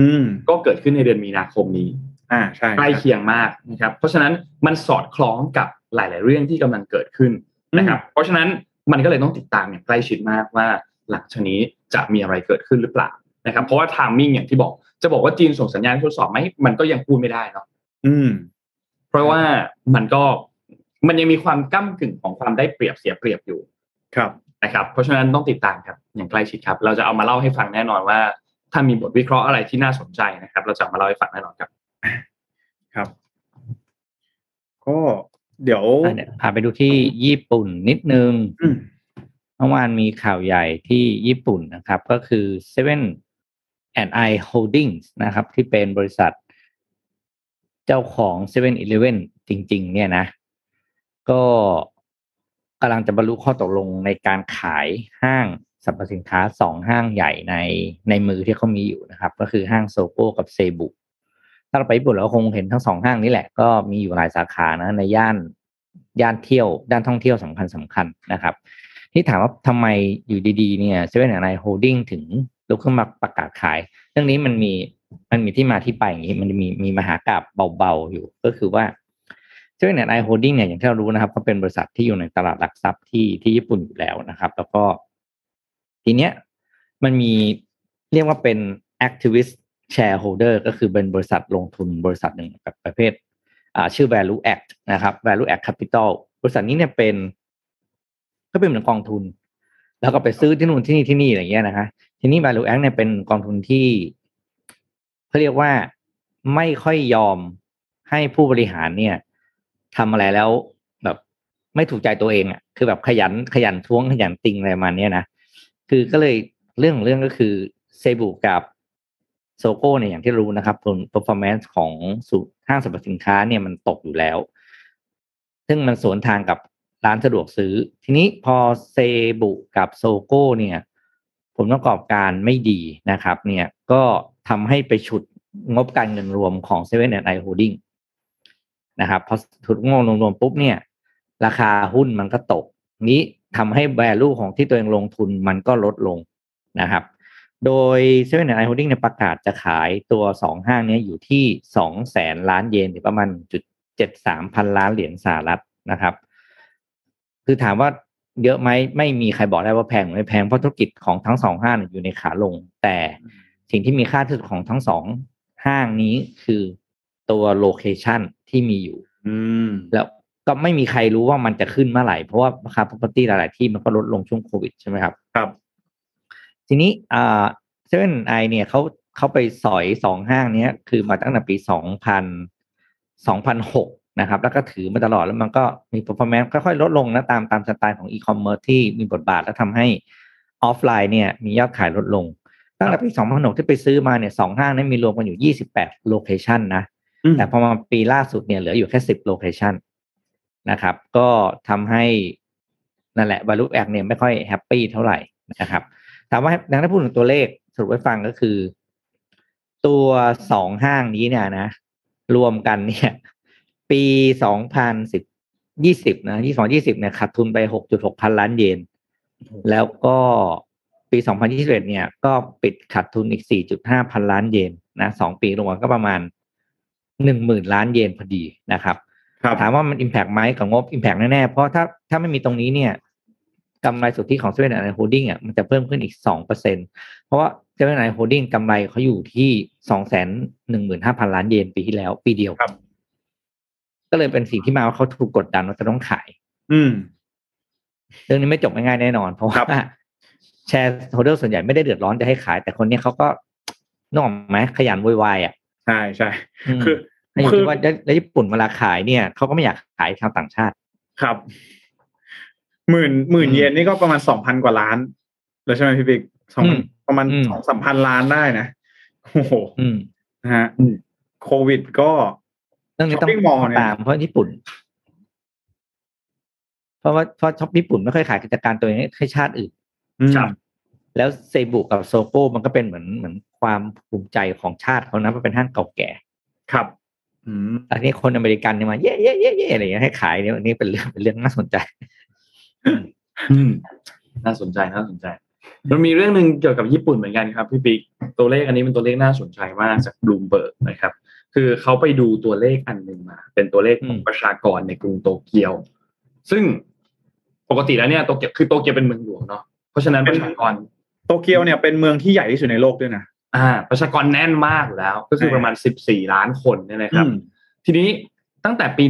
อืมก็เกิดขึ้นในเดือนมีนาคมนี้ อ่าใช่ใกล้เคียงมากนะครับ เพราะฉะนั้นมันสอดคล้องกับหลาย ๆ เรื่องที่กำลังเกิดขึ้น นะครับ เพราะฉะนั้นมันก็เลยต้องติดตามอย่างใกล้ชิดมากว่าหลังจากนี้จะมีอะไรเกิดขึ้นหรือเปล่านะครับ เพราะว่าทามมิ่งอย่างที่บอกจะบอกว่าจีนส่งสัญญาณทดสอบไหมมันก็ยังพูดไม่ได้เนาะอืม เพราะว่ามันก็มันยังมีความก้ากึ่งของความได้เปรียบเสียเปรียบอยู่ ครับนะครับ เพราะฉะนั้นต้องติดตามครับอย่างใกล้ชิดครับ เราจะเอามาเล่าให้ฟังแน่นอนว่า ถ้ามีบทวิเคราะห์อะไรที่น่าสนใจนะครับ เราจะเอามาเล่าให้ฟังแน่นอนครับ ครับ ก็ เดี๋ยวอะเดี๋ยวพาไปดูที่ญี่ปุ่นนิดนึงอืมเมื่อวานมีข่าวใหญ่ที่ญี่ปุ่นนะครับ ก็คือ Seven and I Holdings นะครับ ที่เป็นบริษัท เจ้าของ Seven Eleven จริง ๆ เนี่ยนะ ก็กำลังจะบรรลุข้อตกลงในการขายห้างสรรพสินค้าสองห้างใหญ่ในในมือที่เขามีอยู่นะครับ ก็คือห้างโซโก้กับเซบุ ถ้าเราไปญี่ปุ่นเราคงเห็นทั้งสองห้างนี้แหละ ก็มีอยู่หลายสาขานะในย่านย่านเที่ยวด้านท่องเที่ยวสำคัญสำคัญนะครับ ที่ถามว่าทำไมอยู่ดีๆเนี่ย Seven and i Holdings ถึงลุกขึ้นมาประกาศขาย เรื่องนี้มันมีมันมีที่มาที่ไปอย่างนี้ มันมีมีมหากาพย์เบาๆอยู่ก็คือว่า Seven and i Holdings เนี่ยอย่างที่เรารู้นะครับก็เป็นบริษัทที่อยู่ในตลาดหลักทรัพย์ที่ที่ญี่ปุ่นอยู่แล้วนะครับ แล้วก็ทีเนี้ยมันมีเรียกว่าเป็น activist shareholder ก็คือเป็นบริษัทลงทุนบริษัทหนึ่งแบบประเภทอ่าชื่อ ValueAct นะครับ ValueAct Capital บริษัทนี้เนี่ยเป็น ก็เป็นเหมือนกองทุน แล้วก็ไปซื้อที่นู่นที่นี่ที่นี่อะไรเงี้ยนะฮะทีนี้ value act เนี่ยเป็นกองทุนที่เขาเรียกว่าไม่ค่อยยอมให้ผู้บริหารเนี่ยทำอะไรแล้วแบบไม่ถูกใจตัวเองอะคือแบบขยันขยันท้วงขยันติงอะไรมาเนี้ยนะคือก็เลยเรื่องของเรื่องก็คือเซบุกับ โซโก้เนี่ยอย่างที่รู้นะครับผล performance ของสูห้างสรรพสินค้าเนี่ยมันตกอยู่แล้ว ซึ่งมันสวนทางกับร้านสะดวกซื้อ ทีนี้พอเซบุกับโซโก้เนี่ย ผลประกอบการไม่ดีนะครับ เนี่ยก็ทำให้ไปฉุดงบการเงินรวมของ Seven and i Holdings นะครับพอฉุดงบรวมๆปุ๊บเนี่ย ราคาหุ้นมันก็ตก นี้ทำให้ value ของที่ตัวเองลงทุนมันก็ลดลงนะครับ โดย Seven i Holdings เนี่ยประกาศจะขายตัวสองห้างนี้อยู่ที่สองแสนล้านเยนหรือประมาณจุดเจ็ดสามพันล้านเหรียญสหรัฐนะครับ คือถามว่าเยอะไหมไม่มีใครบอกได้ว่าแพงหรือไม่แพงเพราะธุรกิจของทั้งสองห้างอยู่ในขาลง แต่สิ่งที่มีค่าที่สุดของทั้งสองห้างนี้คือตัว location ที่มีอยู่ อืมแล้วก็ไม่มีใครรู้ว่ามันจะขึ้นเมื่อไหร่เพราะว่าราคา property หลาย ๆ ที่มันก็ลดลงช่วงโควิดใช่ไหมครับ ครับ ทีนี้อ่า Seven i เนี่ยเขาเขาไปสอยสองห้างเนี้ยคือมาตั้งแต่ปีสองพันสองพันหกนะครับ แล้วก็ถือมาตลอดแล้วมันก็มี performance ค่อยๆ ลดลงนะตามตามสไตล์ของ e-commerce ที่มีบทบาทแล้วทำให้ออฟไลน์เนี่ยมียอดขายลดลง ตั้งแต่ปีสองพันหกที่ไปซื้อมาเนี่ยสองห้างนี้มีรวมกันอยู่ยี่สิบแปด location นะอืมแต่พอมาปีล่าสุดเนี่ยเหลืออยู่แค่สิบ location นะครับ ก็ทำให้นั่นแหละ value add เนี่ยไม่ค่อยแฮปปี้เท่าไหร่นะครับ ถามว่าดังนั้นพูดถึงตัวเลขสรุปให้ฟังก็คือ ตัวสองห้างนี้เนี่ยนะ รวมกันเนี่ย ปีสองพันสิบยี่สิบนะยี่สองยี่สิบเนี่ยขาดทุนไปหกจุดหกพันล้านเยน แล้วก็ปีสองพันยี่สิบเอ็ดเนี่ย ก็ปิดขาดทุนอีกสี่จุดห้าพันล้านเยนนะสองปีรวมก็ประมาณหนึ่งหมื่นล้านเยนพอดีนะครับครับถามว่ามัน impact ไหมกับงบ impact แน่ๆ เพราะถ้าถ้าไม่มีตรงนี้เนี่ย กำไรสุทธิของ Seven i Holdings อะมันจะเพิ่มขึ้นอีกสองเปอร์เซ็นต์เพราะว่า Seven i Holdings กำไรเขาอยู่ที่สองแสนหนึ่งหมื่นห้าพันล้านเยนปีที่แล้ว ปีเดียวครับ ก็เลยเป็นสิ่งที่มาว่าเขาถูกกดดันว่าจะต้องขาย อืมเรื่องนี้ไม่จบง่ายๆแน่นอน เพราะว่า shareholder ส่วนใหญ่ไม่ได้เดือดร้อนจะให้ขาย แต่คนเนี้ยเขาก็นึกออกไหมขยันโวยวายอะใช่ใช่มคือให้อยู่คือที่ว่าแล้วญี่ปุ่นเวลาขายเนี่ยเขาก็ไม่อยากขายชาวต่างชาติ ครับ หมื่นหมื่นอืมเยนนี่ก็ประมาณสองพันกว่าล้าน แล้วใช่ไหมพี่บิ๊กสองอืมประมาณอืมสองสามพันล้านได้นะโอ้โหอืมนะฮะอืมโควิดก็เรื่องนี้ต้อง Shopping mall เนี่ยตามเพราะญี่ปุ่น เพราะว่าเพราะช็อปญี่ปุ่นไม่ค่อยขายกิจการตัวเองให้ชาติอื่นอืมครับแล้วเซบุกับโซโก้มันก็เป็นเหมือนเหมือนความภูมิใจของชาติเขานะมันเป็นห้างเก่าแก่ ครับอืมแต่นี่คนอเมริกันเนี่ยมาเย่เย่เย่เย่อะไรอย่างเงี้ยให้ขายเนี่ยอันนี้เป็นเรื่องเป็นเรื่องน่าสนใจอืม น่าสนใจน่าสนใจ มันมีเรื่องหนึ่งเกี่ยวกับญี่ปุ่นเหมือนกันครับพี่ปิ๊กตัวเลขอันนี้เป็นตัวเลขน่าสนใจมากจากบลูมเบิร์กนะครับ คือเขาไปดูตัวเลขอันหนึ่งมา เป็นตัวเลขของอืมประชากรในกรุงโตเกียว ซึ่งปกติแล้วเนี่ยโตเกียวคือโตเกียวเป็นเมืองหลวงเนาะเพราะฉะนั้นเป็ปนระชากรโตเกียวเนี่ยเป็นเมืองที่ใหญ่ที่สุดในโลกด้วยนะอ่า ประชากรแน่นมากอยู่แล้ว ก็คือประมาณ 14 ล้านคนเนี่ยนะครับอืมทีนี้ตั้งแต่ปี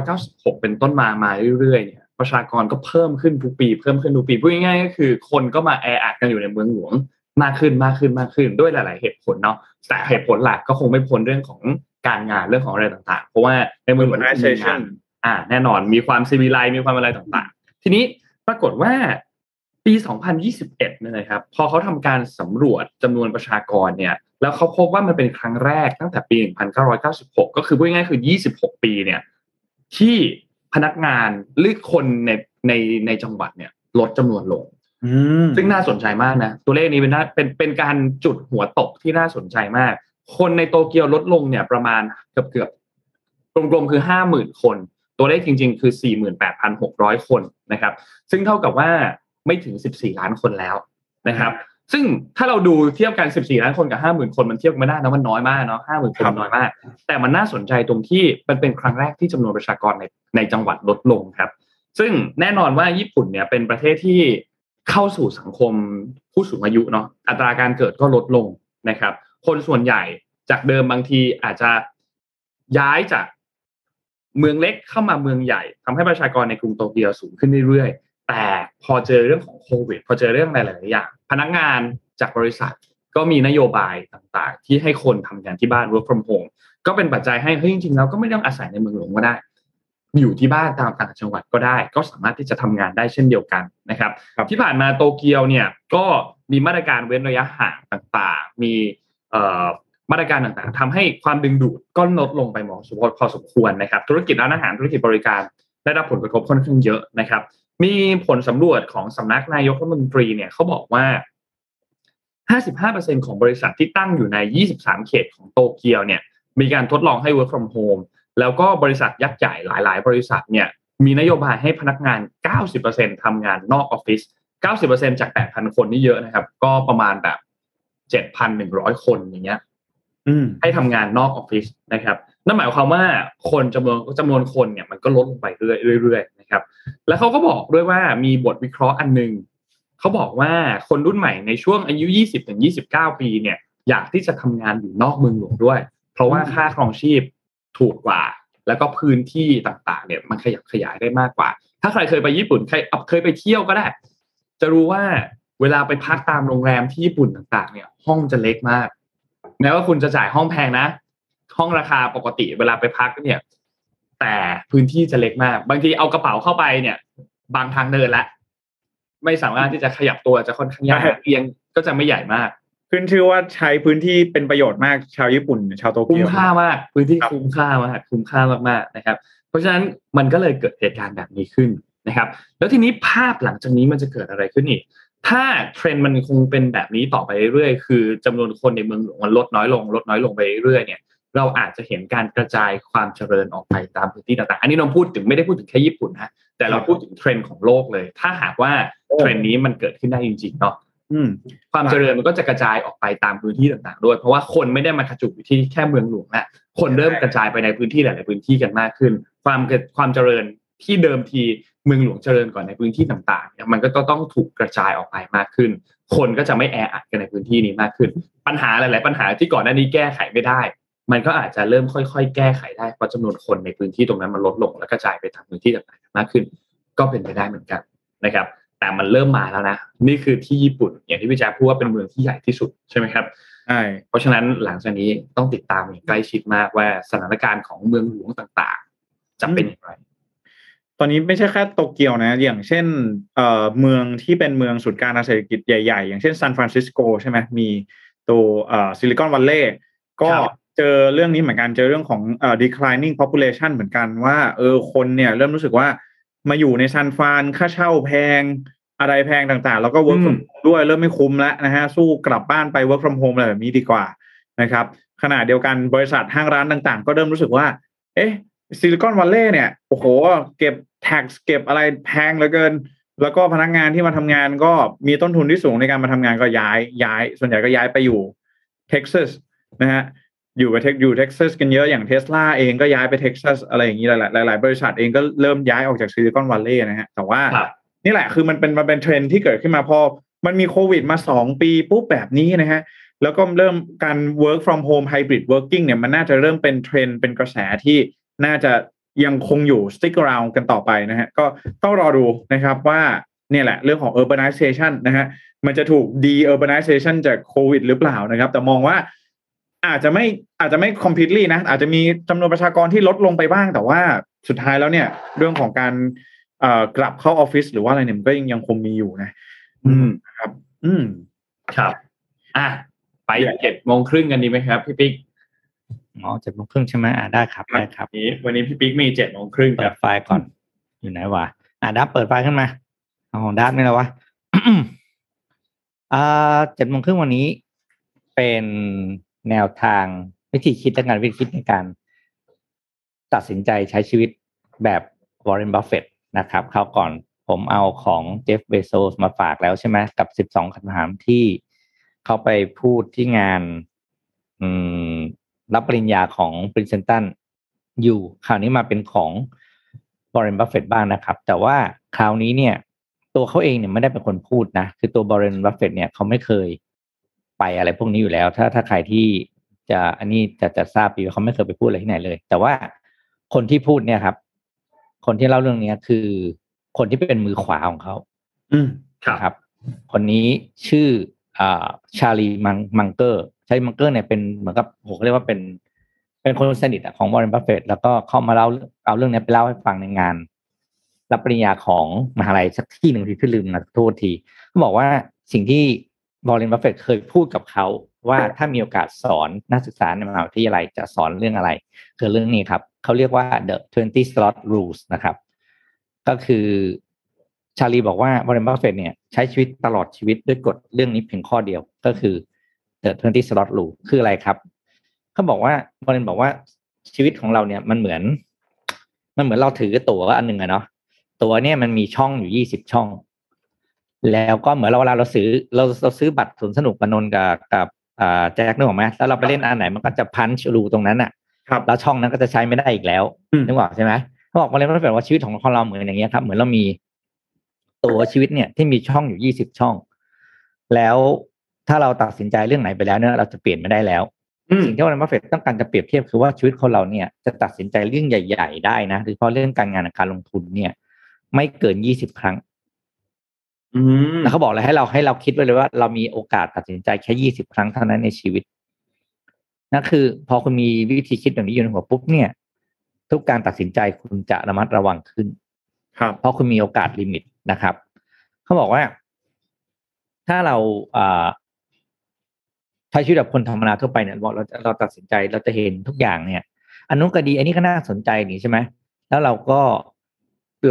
1996 เป็นต้นมามาเรื่อยๆเนี่ย ประชากรก็เพิ่มขึ้นทุกปี เพิ่มขึ้นทุกปีพูดง่ายๆก็คือ คนก็มาแออัดกันอยู่ในเมืองหลวงมากขึ้นมากขึ้นมากขึ้นด้วยหลาย ๆ เหตุผลเนาะแต่เหตุผลหลักก็คงไม่พ้นเรื่องของการงานเรื่องของอะไรต่าง ๆ เพราะว่าในเมืองหลวงมีงาน Urbanization อ่า แน่นอนมีความซีวิไลมีความอะไรต่าง ๆ ทีนี้ปรากฏว่าปี 2021เนี่ยนะครับ พอเขาทำการสำรวจจำนวนประชากรเนี่ย แล้วเขาพบว่ามันเป็นครั้งแรกตั้งแต่ปี 1996 ก็คือพูดง่ายๆคือ 26 ปีเนี่ย ที่ พนักงานหรือคนในในในจังหวัดเนี่ยลดจำนวนลงอืมซึ่งน่าสนใจมากนะ ตัวเลขนี้เป็นน่าเป็นเป็นการจุดหัวตกที่น่าสนใจมาก คนในโตเกียวลดลงเนี่ยประมาณเกือบเกือบกลมๆคือห้าหมื่นคน ตัวเลขจริง ๆ คือสี่หมื่นแปดพันหกร้อยคนนะครับ ซึ่งเท่ากับว่าไม่ถึงสิบสี่ล้านคนแล้วนะครับ ซึ่งถ้าเราดูเทียบกัน 14 ล้านคนกับ 50,000 คนมันเทียบกันไม่ได้นะมันน้อยมากเนาะ50,000 คนมันน้อยมาก แต่มันน่าสนใจตรงที่มันเป็นครั้งแรกที่จำนวนประชากรในในจังหวัดลดลงครับ ซึ่งแน่นอนว่าญี่ปุ่นเนี่ยเป็นประเทศที่เข้าสู่สังคมผู้สูงอายุเนาะอัตราการเกิดก็ลดลงนะครับ คนส่วนใหญ่จากเดิมบางทีอาจจะย้ายจากเมืองเล็กเข้ามาเมืองใหญ่ทำให้ประชากรในกรุงโตเกียวสูงขึ้นเรื่อยๆแต่พอเจอเรื่องของโควิด พอเจอเรื่องหลายๆอย่างพ นักงานจากบริษัทก็มีนโยบายต่างๆ ที่ให้คนทำงานที่บ้าน work from home ก็เป็นปัจจัยให้เฮ้ยจริงๆแล้วก็ไม่ต้องอาศัยในเมืองหลวงก็ได้ อยู่ที่บ้านตามต่างจังหวัดก็ได้ ก็สามารถที่จะทำงานได้เช่นเดียวกันนะครับครับที่ผ่านมาโตเกียวเนี่ยก็มีมาตรการเว้นระยะห่างต่างๆ มีเอ่อมาตรการต่างๆทำให้ความดึงดูดก็ลดลงไปหมอสมพอสมควรนะครับ ธุรกิจร้านอาหารธุรกิจบริการได้รับผลกระทบค่อนข้างเยอะนะครับ มีผลสำรวจของสำนักนายกรัฐมนตรีเนี่ยเขาบอกว่า 55%ของบริษัทที่ตั้งอยู่ใน 23 เขตของโตเกียวเนี่ย มีการทดลองให้ work from home แล้วก็บริษัทยักษ์ใหญ่หลาย ๆ บริษัทเนี่ย มีนโยบายให้พนักงาน 90%ทำงานนอกออฟฟิศเก้าสิบเปอร์เซ็นจากแปดพันคนนี่เยอะนะครับ ก็ประมาณแบบเจ็ดพันหนึ่งร้อยคนอย่างเงี้ยอืมให้ทำงานนอกออฟฟิศนะครับ นั่นหมายความว่าคนจำนวนจำนวนคนเนี่ยมันก็ลดลงไปเรื่อยๆนะ ครับ แล้วเขาก็บอกด้วยว่ามีบทวิเคราะห์อันหนึงเขาบอกว่าคนรุ่นใหม่ในช่วงอายุ 20ถึง29 ปีเนี่ย อยากที่จะทำงานอยู่นอกเมืองหลวงด้วย เพราะว่าค่าครองชีพถูกกว่า แล้วก็พื้นที่ต่างๆ เนี่ยมันขยับขยายได้มากกว่า ถ้าใครเคยไปญี่ปุ่นใครเคยไปเที่ยวก็ได้ จะรู้ว่าเวลาไปพักตามโรงแรมที่ญี่ปุ่นต่างๆ เนี่ย ห้องจะเล็กมาก แม้ว่าคุณจะจ่ายห้องแพงนะ ห้องราคาปกติเวลาไปพักเนี่ย แต่พื้นที่จะเล็กมาก บางทีเอากระเป๋าเข้าไปเนี่ย บางทางเดินละไม่สามารถที่จะขยับตัวจะค่อนข้างยากใช่เอียงก็จะไม่ใหญ่มาก ขึ้นชื่อว่าใช้พื้นที่เป็นประโยชน์มากชาวญี่ปุ่น ชาวโตคุ้เกีมยวค่ามาก พื้นที่ครับคุ้มค่ามากคุ้มค่ามากๆนะครับ เพราะฉะนั้นมันก็เลยเกิดเหตุการณ์แบบนี้ขึ้นนะครับ แล้วทีนี้ภาพหลังจากนี้มันจะเกิดอะไรขึ้นอีกถ้าเทรนด์มันคงเป็นแบบนี้ต่อไปเรื่อยๆคือจำนวนคนในเมืองหลวงมันลดน้อยลง ลดน้อยลงไปเรื่อยๆเนี่ย เราอาจจะเห็นการกระจายความเจริญออกไปตามพื้นที่ต่างๆ อันนี้เราพูดถึงไม่ได้พูดถึงแค่ญี่ปุ่นนะ แต่เราพูดถึงเทรนด์ของโลกเลย ถ้าหากว่าเทรนด์นี้มันเกิดขึ้นได้จริงๆเนาะอืมความเจริญมันก็จะกระจายออกไปตามพื้นที่ต่างๆ ด้วย เพราะว่าคนไม่ได้มาขจุกอยู่ที่แค่เมืองหลวงละคนเริ่มกระจายไปในพื้นที่หลายๆพื้นที่กันมากขึ้น ความเกิดความเจริญที่เดิมทีเมืองหลวงเจริญก่อนในพื้นที่ต่างๆเนี่ยมันก็ต้องถูกกระจายออกไปมากขึ้น คนก็จะไม่แออัดกันในพื้นที่นี้มากขึ้น ปัญหาหลาย ๆ ปัญหาที่ก่อนหน้านี้แก้ไขไม่ได้ มันก็อาจจะเริ่มค่อยๆ แก้ไขได้เพราะจำนวนคนในพื้นที่ตรงนั้นมันลดลง และกระจายไปตามพื้นที่ต่างๆมากขึ้น ก็เป็นไปได้เหมือนกันนะครับ แต่มันเริ่มมาแล้วนะ นี่คือที่ญี่ปุ่น อย่างที่พี่แจ๊คพูดว่าเป็นเมืองที่ใหญ่ที่สุดใช่ไหมครับใช่เพราะฉะนั้นหลังจากนี้ต้องติดตามอย่างใกล้ชิดมากว่าสถานการณ์ของเมืองหลวงต่างๆ จะเป็นอย่างไรตอนนี้ไม่ใช่แค่โตเกียวนะ อย่างเช่นเอ่อเมืองที่เป็นเมืองศูนย์กลางทางเศรษฐกิจใหญ่ๆ อย่างเช่นซานฟรานซิสโกใช่ไหมมีตัวเอ่อ Silicon Valley ก็ครับ เจอเรื่องนี้เหมือนกันเจอเรื่องของเอ่อ declining population เหมือนกันว่าเออคนเนี่ยเริ่มรู้สึกว่ามาอยู่ในซานฟรานค่าเช่าแพงอะไรแพงต่างๆ แล้วก็ work from home ด้วยเริ่มไม่คุ้มแล้วนะฮะสู้กลับบ้านไป work from home อะไรแบบนี้ดีกว่านะครับขณะเดียวกันบริษัทห้างร้านต่างๆ ก็เริ่มรู้สึกว่า เอ๊ะซิลิคอนวัลเลย์เนี่ยโอ้โห เก็บ tax เก็บอะไรแพงเหลือเกิน แล้วก็พนักงานที่มาทำงานก็มีต้นทุนที่สูงในการมาทำงานก็ย้ายย้าย ส่วนใหญ่ก็ย้ายไปอยู่เท็กซัสนะฮะ อยู่ไปเท็กอยู่เท็กซัสกันเยอะอย่างเทสลาเองก็ย้ายไปเท็กซัสอะไรอย่างนี้หลายๆหลายๆบริษัทเองก็เริ่มย้ายออกจากซิลิคอนวัลเลย์นะฮะแต่ว่าครับนี่แหละคือมันเป็นมันเป็นเทรนด์ที่เกิดขึ้นมาพอมันมีโควิดมาสองปีปุ๊บแบบนี้นะฮะแล้วก็เริ่มการ work from home hybrid working เนี่ยมันน่าจะเริ่มเป็นเทรนด์เป็นกระแสที่น่าจะยังคงอยู่ stick around กันต่อไปนะฮะก็ต้องรอดูนะครับว่าเนี่ยแหละเรื่องของ urbanization นะฮะมันจะถูก de urbanization จากโควิดหรือเปล่านะครับ แต่มองว่า อาจจะไม่อาจจะไม่ completely นะ อาจจะมีจำนวนประชากรที่ลดลงไปบ้าง แต่ว่าสุดท้ายแล้วเนี่ย เรื่องของการเอ่อกลับเข้าออฟฟิศหรือว่าอะไรเนี่ยมันก็ยังยังคงมีอยู่นะ อืมครับ อืมครับ อะไปเจ็ดโมงครึ่งกันดีไหมครับ พี่ปิ๊กอ๋อเจ็ดโมงครึ่งใช่ไหมอ่าได้ครับได้ครับนี้วันนี้พี่ปิ๊กมีเจ็ดโมงครึ่งคเปิรัดบไฟล์ก่อน อยู่ไหนวะอ่าดับเปิดไฟล์ขึ้นมาเอาของดับนี่แหละวะอ่าเจ็ดโมงครึ่งวันนี้ เป็น แนวทางวิธีคิดและงานวิธีคิดในการตัดสินใจใช้ชีวิตแบบวอร์เรนบัฟเฟตนะครับคราวก่อนผมเอาของเจฟเบโซสมาฝากแล้วใช่ไหมกับสิบสองคำถามที่เขาไปพูดที่งานรับปริญญาของ p r i n c e t o n อยู่คราวนี้มาเป็นของบร r นบัฟเฟตบ้างนะครับ แต่ว่าคราวนี้เนี่ย ตัวเขาเองเนี่ยไม่ได้เป็นคนพูดนะ คือตัวบร r นบัฟเฟตเนี่ยเขาไม่เคย ไปอะไรพวกนี้อยู่แล้ว ถ้าถ้าใครที่จะอันนี้จะจะทราบดีว่าเขาไม่เคยไปพูดอะไรที่ไหนเลย แต่ว่าคนที่พูดเนี่ยครับ คนที่เล่าเรื่องเนี้ยคือคนที่เป็นมือขวาของเขา อืมครับนะครับคนนี้ชื่ออ่าชาลีมังมังเกอร์ชาลีมังเกอร์เนี่ยเป็นเหมือนกับผมเรียกว่าเป็น เป็นคนสนิทอะของวอร์เรนบัฟเฟตแล้วก็เข้ามาเล่าเอาเรื่องเนี้ยไปเล่าให้ฟังในงาน รับปริญญาของมหาลัยสักที่หนึ่งที่พี่ลืมนะโทษทีเขาบอกว่าสิ่งที่ วอร์เรนบัฟเฟตเคยพูดกับเขาว่าถ้ามีโอกาสสอนนักศึกษาในมหาวิทยาลัยจะสอนเรื่องอะไร คือเรื่องนี้ครับ เขาเรียกว่า the 20 slot rules นะครับ ก็คือชาลีบอกว่าวอร์เรนบัฟเฟตเนี่ยใช้ชีวิตตลอดชีวิตด้วยกฎเรื่องนี้เพียงข้อเดียวก็คือ the 20 slot rule คืออะไรครับ เขาบอกว่าวอร์เรนบอกว่าชีวิตของเราเนี่ยมันเหมือน มันเหมือนเราถือตั๋วอันหนึ่งอะเนาะตั๋วเนี่ยมันมีช่องอยู่ยี่สิบช่อง แล้วก็เหมือนเราเวลาเราซื้อเราเราซื้อบัตรสวนสนุกกับนนท์กับกับอ่าแจ็คนึกออกไหมแล้วเราไปเล่นอันไหนมันก็จะ punch รูตรงนั้นอะครับแล้วช่องนั้นก็จะใช้ไม่ได้อีกแล้วอืมนึกออกใช่ไหมเขาบอกมาเลยว่าว่าชีวิตของคนเราเหมือนอย่างเงี้ยครับ เหมือนเรามีตั๋วชีวิตเนี่ยที่มีช่องอยู่ยี่สิบช่อง แล้วถ้าเราตัดสินใจเรื่องไหนไปแล้วเนี่ยเราจะเปลี่ยนไม่ได้แล้วอืมสิ่งที่วอร์เรนบัฟเฟตต์ต้องการจะเปรียบเทียบคือว่าชีวิตคนเราเนี่ยจะตัดสินใจเรื่องใหญ่ ๆ ได้นะโดยเฉพาะเรื่องการงานกับการลงทุนเนี่ย ไม่เกินยี่สิบครั้งอืม แล้วเขาบอกเลยให้เราให้เราคิดไว้เลยว่าเรามีโอกาสตัดสินใจแค่ยี่สิบครั้งเท่านั้นในชีวิตนั่นคือ พอคุณมีวิธีคิดแบบนี้อยู่ในหัวปุ๊บเนี่ย ทุกการตัดสินใจคุณจะระมัดระวังขึ้น ครับ เพราะคุณมีโอกาสลิมิตนะครับ เขาบอกว่า ถ้าเราอ่าใช้ชีวิตแบบคนธรรมดาทั่วไปเนี่ยเราเราตัดสินใจเราจะเห็นทุกอย่างเนี่ย อันนู้นก็ดี อันนี้ก็น่าสนใจนี่ใช่ไหมแล้วเราก็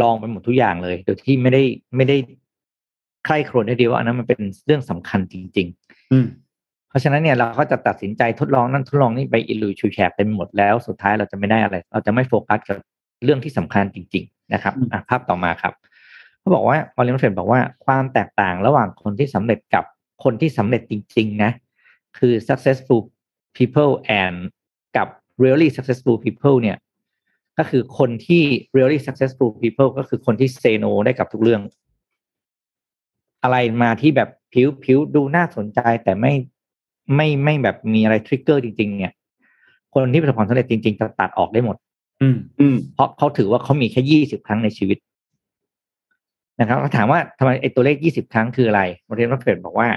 ลองไปหมดทุกอย่างเลยโดยที่ไม่ได้ไม่ได้ ใคร่ครวญให้ดีว่าอันนั้นมันเป็นเรื่องสำคัญจริง ๆ อืมเพราะฉะนั้นเนี่ยเราก็จะตัดสินใจทดลองนั่นทดลองนี่ไปอีลุ่ยฉุยแฉกเต็มหมดแล้วสุดท้ายเราจะไม่ได้อะไร เราจะไม่โฟกัสกับเรื่องที่สำคัญจริง ๆ นะครับอืมอะภาพต่อมาครับเขาบอกว่าวอร์เรนบัฟเฟตบอกว่าความแตกต่างระหว่างคนที่สำเร็จกับคนที่สำเร็จจริง ๆ นะ คือ successful people and กับ really successful people เนี่ย ก็คือคนที่ really successful people ก็คือคนที่ say no ได้กับทุกเรื่อง อะไรมาที่แบบผิวผิวดูน่าสนใจแต่ไม่ไม่ไม่แบบมีอะไร trigger จริง ๆ เนี่ย คนที่ประสบความสำเร็จจริง ๆ จะตัดออกได้หมด อืมอืมเพราะเขาถือว่าเขามีแค่ยี่สิบครั้งในชีวิตนะครับเขาถามว่าทำไมไอ้ตัวเลขยี่สิบครั้งคืออะไรวอร์เรนบัฟเฟตบอกว่า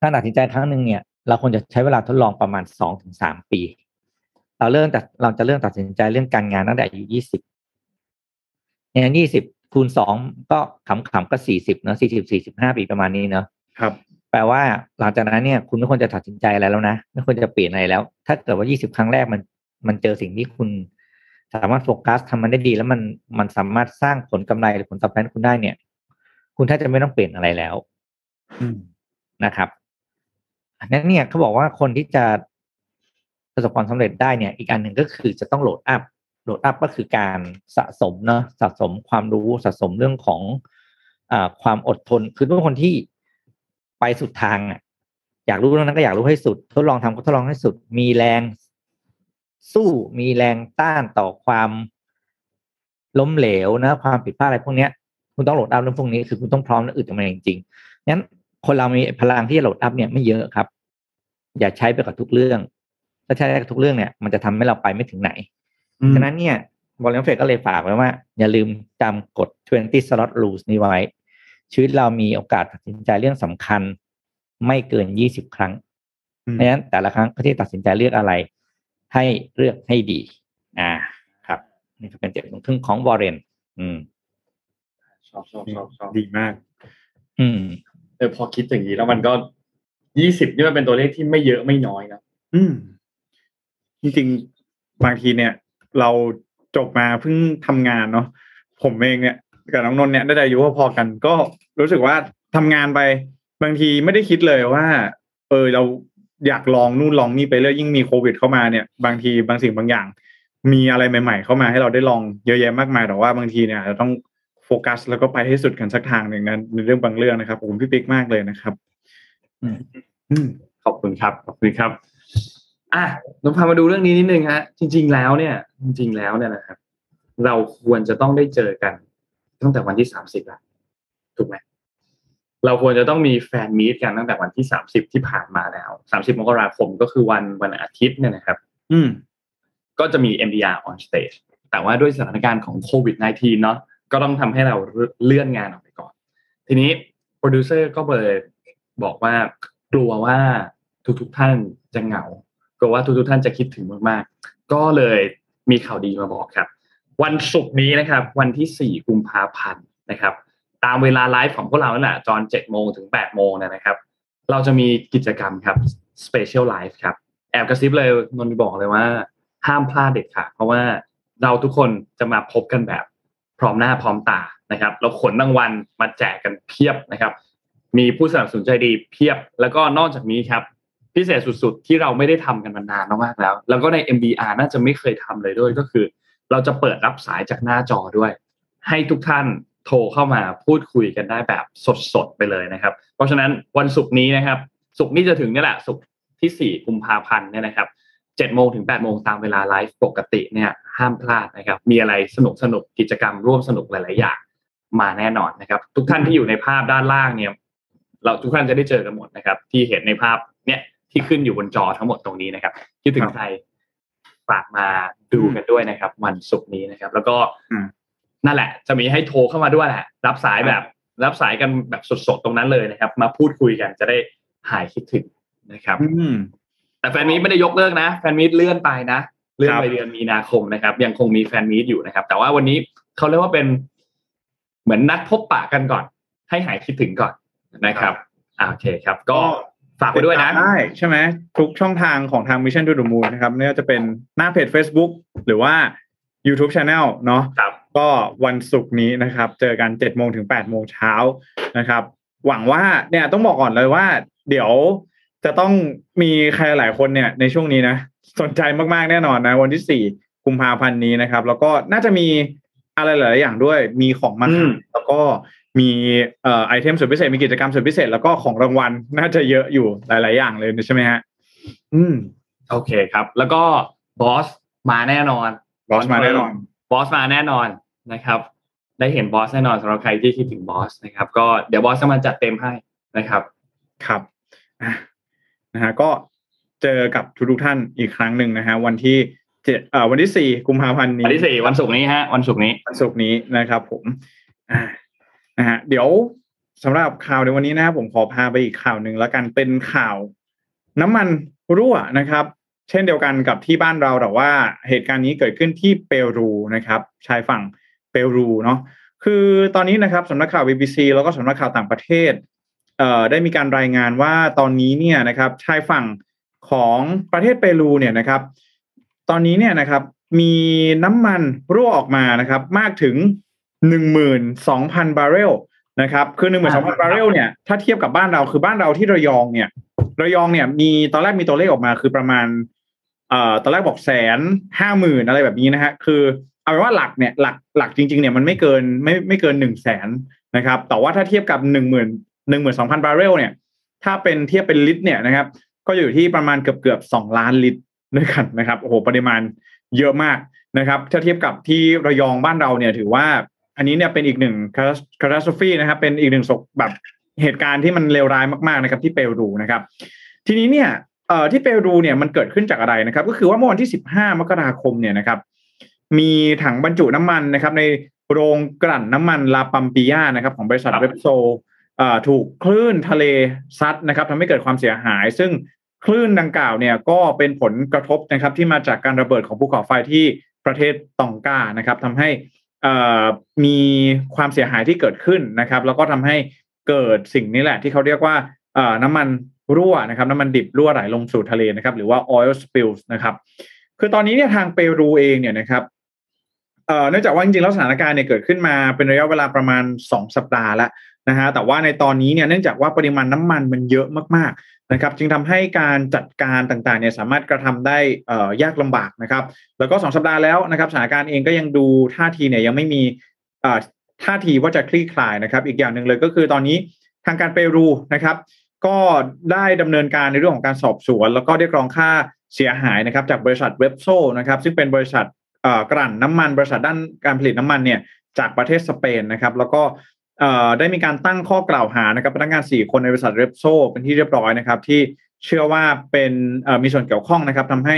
การตัดสินใจครั้งหนึ่งเนี่ย เราควรจะใช้เวลาทดลองประมาณสองถึงสามปี เราเริ่มแต่เราจะเริ่มตัดสินใจเรื่องการงานตั้งแต่อายุยี่สิบเนี่ยยี่สิบ คูณสองก็ขำๆก็สี่สิบเนอะสี่สิบสี่สิบห้าปีประมาณนี้เนอะครับ แปลว่าหลังจากนั้นเนี่ย คุณไม่ควรจะตัดสินใจอะไรแล้วนะไม่ควรจะเปลี่ยนอะไรแล้ว ถ้าเกิดว่า20ครั้งแรกมันมันเจอสิ่งที่คุณสามารถโฟกัสทำมันได้ดี แล้วมันมันสามารถสร้างผลกำไรหรือผลตอบแทนให้คุณได้เนี่ย คุณแทบจะไม่ต้องเปลี่ยนอะไรแล้วอืมนะครับอันนั้นเนี่ยเขาบอกว่าคนที่จะประสบความสำเร็จได้เนี่ย อีกอันหนึ่งก็คือจะต้องโหลดอัพ โหลดอัพก็คือการสะสมเนาะสะสมความรู้สะสมเรื่องของอความอดทน คือเป็นคนที่ไปสุดทางอะอยากรู้เรื่องนั้นก็อยากรู้ให้สุด ทดลองทำก็ทดลองให้สุด มีแรงสู้มีแรงต้านต่อความล้มเหลวนะ ความผิดพลาดอะไรพวกเนี้ย คุณต้อง load up เรื่องพวกนี้คือคุณต้องพร้อมและอึดกับมันจริงๆงั้นคนเรามีพลังที่จะ load up เนี่ยไม่เยอะครับ อย่าใช้ไปกับทุกเรื่อง ถ้าใช้กับทุกเรื่องเนี่ย มันจะทำให้เราไปไม่ถึงไหน ฉะนั้นเนี่ยวอร์เรนบัฟเฟตก็เลยฝากไว้ว่า อย่าลืมจำกฎ 20 slot rules นี้ไว้ ชีวิตเรามีโอกาสตัดสินใจเรื่องสำคัญ ไม่เกิน 20 ครั้งอืมเพราะฉะนั้นแต่ละครั้งที่ตัดสินใจเลือกอะไร ให้เลือกให้ดี อ่า ครับ นี่ก็เป็นเจ็ดโมงครึ่งของวอร์เรน อืมชอบชอบชอบชอบดีมาก อืมเออพอคิดอย่างนี้แล้วมันก็ยี่สิบนี่มันเป็นตัวเลขที่ไม่เยอะไม่น้อยนะอืม จริงๆ บางทีเนี่ย เราจบมาเพิ่งทำงานเนาะผมเองเนี่ยกับน้องนนท์เนี่ยได้อายุพอๆกัน ก็รู้สึกว่าทำงานไปบางทีไม่ได้คิดเลยว่า เออเราอยากลองนู่นลองนี่ไปเรื่อยยิ่งมีโควิดเข้ามาเนี่ย บางทีบางสิ่งบางอย่าง มีอะไรใหม่ๆ เข้ามาให้เราได้ลองเยอะแยะมากมายแต่ว่าบางทีเนี่ยอาจจะต้องโฟกัส แล้วก็ไปให้สุดกันสักทางหนึ่งนั้นในเรื่องบางเรื่องนะครับผมพี่ปิ๊กมากเลยนะครับอืมขอบคุณครับขอบคุณครับ อะเราพามาดูเรื่องนี้นิดนึงฮะ จริง ๆ แล้วเนี่ย จริง ๆ แล้วเนี่ยนะครับ เราควรจะต้องได้เจอกัน ตั้งแต่วันที่สามสิบละถูกไหมเราควรจะต้องมีแฟนมีตกันตั้งแต่วันที่สามสิบที่ผ่านมาแล้วสามสิบมกราคมก็คือวันวันอาทิตย์เนี่ยนะครับ อืม ก็จะมี MDR on stage แต่ว่าด้วยสถานการณ์ของโควิด -19 เนาะก็ต้องทำให้เราเลื่อนงานออกไปก่อน ทีนี้โปรดิวเซอร์ก็เลยบอกว่ากลัวว่าทุกๆท่านจะเหงา กลัวว่าทุกๆท่านจะคิดถึงมากๆ ก็เลยมีข่าวดีมาบอกครับ วันศุกร์นี้นะครับ วันที่ 4 กุมภาพันธ์นะครับ ตามเวลาไลฟ์ของพวกเรานั่นแหละตอน7โมงถึง8โมงนะครับ เราจะมีกิจกรรมครับ Special Live ครับ แอบกระซิบเลยนนท์บอกเลยว่า ห้ามพลาดเด็ดขาดเพราะว่าเราทุกคนจะมาพบกันแบบ พร้อมหน้าพร้อมตานะครับ เราขนรางวัลมาแจกกันเพียบนะครับ มีผู้สนับสนุนใจดีเพียบ แล้วก็นอกจากนี้ครับ พิเศษสุดๆ ที่เราไม่ได้ทำกันมานานมากๆแล้ว แล้วก็ใน MBR น่าจะไม่เคยทำเลยด้วยก็คือ เราจะเปิดรับสายจากหน้าจอด้วย ให้ทุกท่านโทรเข้ามาพูดคุยกันได้แบบสดๆไปเลยนะครับ เพราะฉะนั้นวันศุกร์นี้นะครับศุกร์นี้จะถึงนี่แหละศุกร์ที่สี่กุมภาพันธ์เนี่ยนะครับเจ็ดโมงถึงแปดโมงตามเวลาไลฟ์ปกติเนี่ยห้ามพลาดนะครับ มีอะไรสนุกสนุกกิจกรรมร่วมสนุกหลาย ๆ อย่างมาแน่นอนนะครับ ทุกท่านที่อยู่ในภาพด้านล่างเนี่ย เราทุกท่านจะได้เจอกันหมดนะครับ ที่เห็นในภาพเนี่ย ที่ขึ้นอยู่บนจอทั้งหมดตรงนี้นะครับคิดถึงใครฝากมาดูกันด้วยนะครับ วันศุกร์นี้นะครับ แล้วก็นั่นแหละ จะมีให้โทรเข้ามาด้วยแหละรับสายแบบ รับสายกันแบบสดๆตรงนั้นเลยนะครับ มาพูดคุยกันจะได้หายคิดถึงนะครับอืมแต่แฟนมีตไม่ได้ยกเลิกนะแฟนมีตเลื่อนไปนะเลื่อนไปเดือนมีนาคมนะครับ ยังคงมีแฟนมีตอยู่นะครับ แต่ว่าวันนี้เขาเรียกว่าเป็นเหมือนนัดพบปะกันก่อน ให้หายคิดถึงก่อนนะครับอ่าโอเคครับ ก็ ฝากไปด้วยนะได้ใช่ไหมทุกช่องทางของทาง Mission to the Moon นะครับไม่ว่าจะเป็นหน้าเพจ Facebook หรือว่า YouTube Channel เนาะครับก็วันศุกร์นี้นะครับ เจอกัน7จ็ดโมงถึง8ปดโมงเช้านะครับ หวังว่าเนี่ยต้องบอกก่อนเลยว่า เดี๋ยวจะต้องมีใครหลายคนเนี่ยในช่วงนี้นะ สนใจมากๆแน่นอนนะ วันที่สี่กุมภาพันธ์นี้นะครับ แล้วก็น่าจะมีอะไรหลายๆอย่างด้วยมีของมาอืขามยแล้วก็ มีเอ่อไอเทมสุดพิเศษมีกิจกรรมสุดพิเศษแล้วก็ของรางวัลน่าจะเยอะอยู่หลาย ๆ อย่างเลยใช่ไหมฮะอืมโอเคครับ แล้วก็บอสมาแน่นอนบอสมาแน่นอนบอสมาแน่นอนนะครับ ได้เห็นบอสแน่นอนสำหรับใครที่คิดถึงบอสนะครับ ก็เดี๋ยวบอสจะมาจัดเต็มให้นะครับ ครับอะนะฮะก็เจอกับทุกๆท่านอีกครั้งหนึ่งนะฮะวันที่เจ็ดเอ่อวันที่สี่กุมภาพันธ์นี้วันที่สี่วันศุกร์นี้ฮะวันศุกร์นี้วันศุกร์นี้นะครับ ผมอ่า นะฮะเดี๋ยวสำหรับข่าวในวันนี้นะครับผมขอพาไปอีกข่าวหนึ่งแล้วกันเป็นข่าว น้ำมันรั่วนะครับ เช่นเดียวกันกับที่บ้านเราแต่ว่าเหตุการณ์นี้เกิดขึ้นที่เปรูนะครับ ชายฝั่งเปรูเนาะคือตอนนี้นะครับสำนักข่าว BBC แล้วก็สำนักข่าวต่างประเทศเอ่อได้มีการรายงานว่าตอนนี้เนี่ยนะครับชายฝั่งของประเทศเปรูเนี่ยนะครับ ตอนนี้เนี่ยนะครับมีน้ำมันรั่วออกมานะครับ มากถึง หนึ่งหมื่นสองพันบาร์เรลนะครับคือหนึ่งหมื่นสองพันบาร์เรลเนี่ยถ้าเทียบกับบ้านเราคือบ้านเราที่ระยองเนี่ยระยองเนี่ยมีตอนแรกมีตัวเลขออกมาคือประมาณเอ่อตอนแรกบอกแสนห้าหมื่นอะไรแบบนี้นะฮะคือเอาเป็นว่าหลักเนี่ยหลักหลักจริงๆเนี่ยมันไม่เกินไม่ไม่เกินหนึ่งแสนนะครับแต่ว่าถ้าเทียบกับหนึ่งหมื่นหนึ่งหมื่นสองพันบาร์เรลเนี่ยถ้าเป็นเทียบเป็นลิตรเนี่ยนะครับก็อยู่ที่ประมาณเกือบเกือบสองล้านลิตรด้วยกันนะครับโอ้โหปริมาณเยอะมากนะครับถ้าเทียบกับที่ระยองบ้านเราเนี่ยถือว่า อันนี้เนี่ยเป็นอีกหนึ่งคาราสฟีนะครับ เป็นอีกหนึ่งศกแบบเหตุการณ์ที่มันเลวร้ายมากๆนะครับ ที่เปรูนะครับ ทีนี้เนี่ยเอ่อที่เปรูเนี่ยมันเกิดขึ้นจากอะไรนะครับ ก็คือว่าเมื่อวันที่ 15 มกราคมเนี่ยนะครับ มีถังบรรจุน้ำมันนะครับ ในโรงกลั่นน้ำมันลาปัมปิยานะครับ ของบริษัทครับเวบโซเอ่อถูกคลื่นทะเลซัดนะครับทำให้เกิดความเสียหาย ซึ่งคลื่นดังกล่าวเนี่ยก็เป็นผลกระทบนะครับที่มาจากการระเบิดของภูเขาไฟที่ประเทศตองกานะครับทำให้เอ่อ มีความเสียหายที่เกิดขึ้นนะครับ แล้วก็ทำให้เกิดสิ่งนี้แหละ ที่เขาเรียกว่าน้ำมันรั่วนะครับน้ำมันดิบรั่วไหลลงสู่ทะเลนะครับ หรือว่า oil spills นะครับ คือตอนนี้เนี่ยทางเปรูเองเนี่ยนะครับเอ่อเนื่องจากว่าจริงๆแล้วสถานการณ์เนี่ยเกิดขึ้นมาเป็นระยะเวลาประมาณ 2 สัปดาห์แล้ว นะฮะแต่ว่าในตอนนี้เนี่ยเนื่องจากว่าปริมาณน้ำมันมันเยอะมากๆนะครับ จึงทำให้การจัดการต่างๆเนี่ยสามารถกระทำได้เอ่อยากลำบากนะครับ แล้วก็ 2 สัปดาห์แล้วนะครับสถานการณ์เองก็ยังดูท่าทีเนี่ยยังไม่มีเอ่อท่าทีว่าจะคลี่คลายนะครับ อีกอย่างหนึ่งเลยก็คือตอนนี้ทางการเปรูนะครับ ก็ได้ดำเนินการในเรื่องของการสอบสวน แล้วก็เรียกร้องค่าเสียหายนะครับ จากบริษัทเว็บโซนะครับซึ่งเป็นบริษัทกลั่นน้ำมัน บริษัทด้านการผลิตน้ำมันเนี่ยจากประเทศสเปนนะครับ แล้วก็ ได้มีการตั้งข้อกล่าวหานะครับพนักงาน 4 คนในบริษัทเว็บโซเป็นที่เรียบร้อยนะครับ ที่เชื่อว่าเป็นมีส่วนเกี่ยวข้องนะครับทำให้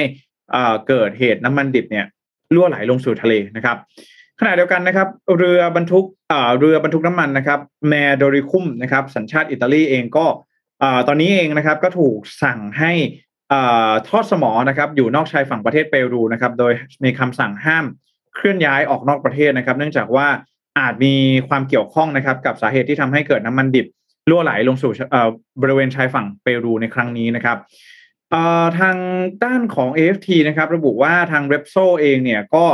เกิดเหตุน้ำมันดิบเนี่ยรั่วไหลลงสู่ทะเลนะครับขณะเดียวกันนะครับ เรือบรรทุกเรือบรรทุกน้ำมันนะครับ แมโดริคุมนะครับ สัญชาติอิตาลีเองก็ตอนนี้เองนะครับก็ถูกสั่งให้ทอดสมอนะครับอยู่นอกชายฝั่งประเทศเปรูนะครับ โดยมีคำสั่งห้ามเคลื่อนย้ายออกนอกประเทศนะครับ เนื่องจากว่า อาจมีความเกี่ยวข้องนะครับ กับสาเหตุที่ทำให้เกิดน้ำมันดิบรั่วไหลลงสู่เอ่อบริเวณชายฝั่งเปรูในครั้งนี้นะครับเอ่อทางด้านของ AFT นะครับ ระบุว่าทาง Repso เองเนี่ยก็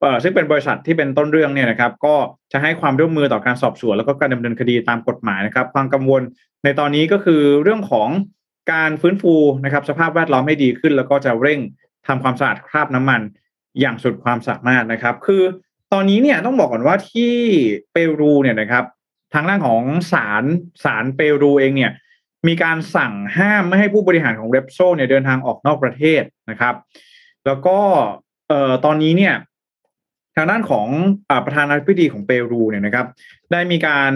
เอ่อซึ่งเป็นบริษัทที่เป็นต้นเรื่องเนี่ยนะครับ ก็จะให้ความร่วมมือต่อการสอบสวน แล้วก็การดำเนินคดีตามกฎหมายนะครับ ความกังวลในตอนนี้ก็คือเรื่องของการฟื้นฟูนะครับ สภาพแวดล้อมให้ดีขึ้น แล้วก็จะเร่งทำความสะอาดคราบน้ำมันอย่างสุดความสามารถนะครับ คือ ตอนนี้เนี่ยต้องบอกก่อนว่าที่เปรูเนี่ยนะครับ ทางด้านของศาลศาลเปรูเองเนี่ย มีการสั่งห้ามไม่ให้ผู้บริหารของเรปโซเนี่ยเดินทางออกนอกประเทศนะครับ แล้วก็เอ่อตอนนี้เนี่ยทางด้านของอประธานาธิบดีของเปรูเนี่ยนะครับ ได้มีการ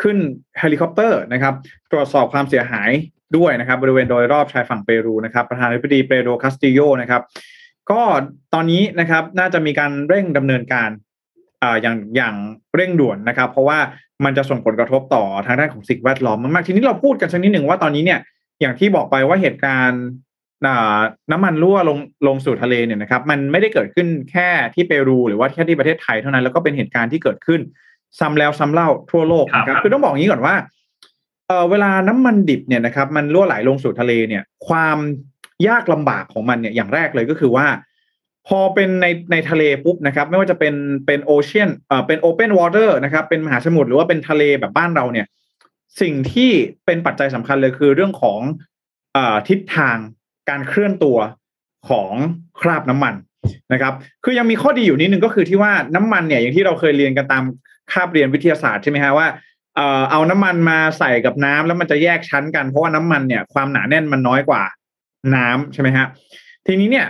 ขึ้นเฮลิคอปเตอร์นะครับ ตรวจสอบความเสียหายด้วยนะครับ บริเวณโดยรอบชายฝั่งเปรูนะครับ ประธานาธิบดีเปโดคาสติโยนะครับ ก็ตอนนี้นะครับน่าจะมีการเร่งดำเนินการอย่างอย่างเร่งด่วนนะครับ เพราะว่ามันจะส่งผลกระทบต่อทางด้านของสิ่งแวดล้อมมากๆทีนี้เราพูดกันสักนิดหนึ่งว่าตอนนี้เนี่ยอย่างที่บอกไปว่าเหตุการณ์น้ำมันรั่วลงลงสู่ทะเลเนี่ยนะครับ มันไม่ได้เกิดขึ้นแค่ที่เปรู หรือว่าแค่ที่ประเทศไทยเท่านั้นแล้วก็เป็นเหตุการณ์ที่เกิดขึ้นซ้ำแล้วซ้าเล่าทั่วโลกนะครับคือต้องบอกอย่างนี้ก่อนว่าเออเวลาน้ำมันดิบเนี่ยนะครับ มันรั่วไหลลงสู่ทะเลเนี่ย ความ ยากลำบากของมันเนี่ยอย่างแรกเลยก็คือว่า พอเป็นในในทะเลปุ๊บนะครับ ไม่ว่าจะเป็นเป็น ocean เอ่อเป็น open water นะครับเป็นมหาสมุทรหรือว่าเป็นทะเลแบบบ้านเราเนี่ย สิ่งที่เป็นปัจจัยสำคัญเลยคือเรื่องของอ่าทิศทางการเคลื่อนตัวของคราบน้ำมันนะครับ คือยังมีข้อดีอยู่นิดนึงก็คือที่ว่าน้ำมันเนี่ยอย่างที่เราเคยเรียนกันตามคาบเรียนวิทยาศาสตร์ใช่ไหมฮะว่าเอาน้ำมันมาใส่กับน้ำแล้วมันจะแยกชั้นกันเพราะว่าน้ำมันเนี่ยความหนาแน่นมันน้อยกว่า น้ำใช่ไหมฮะทีนี้เนี่ย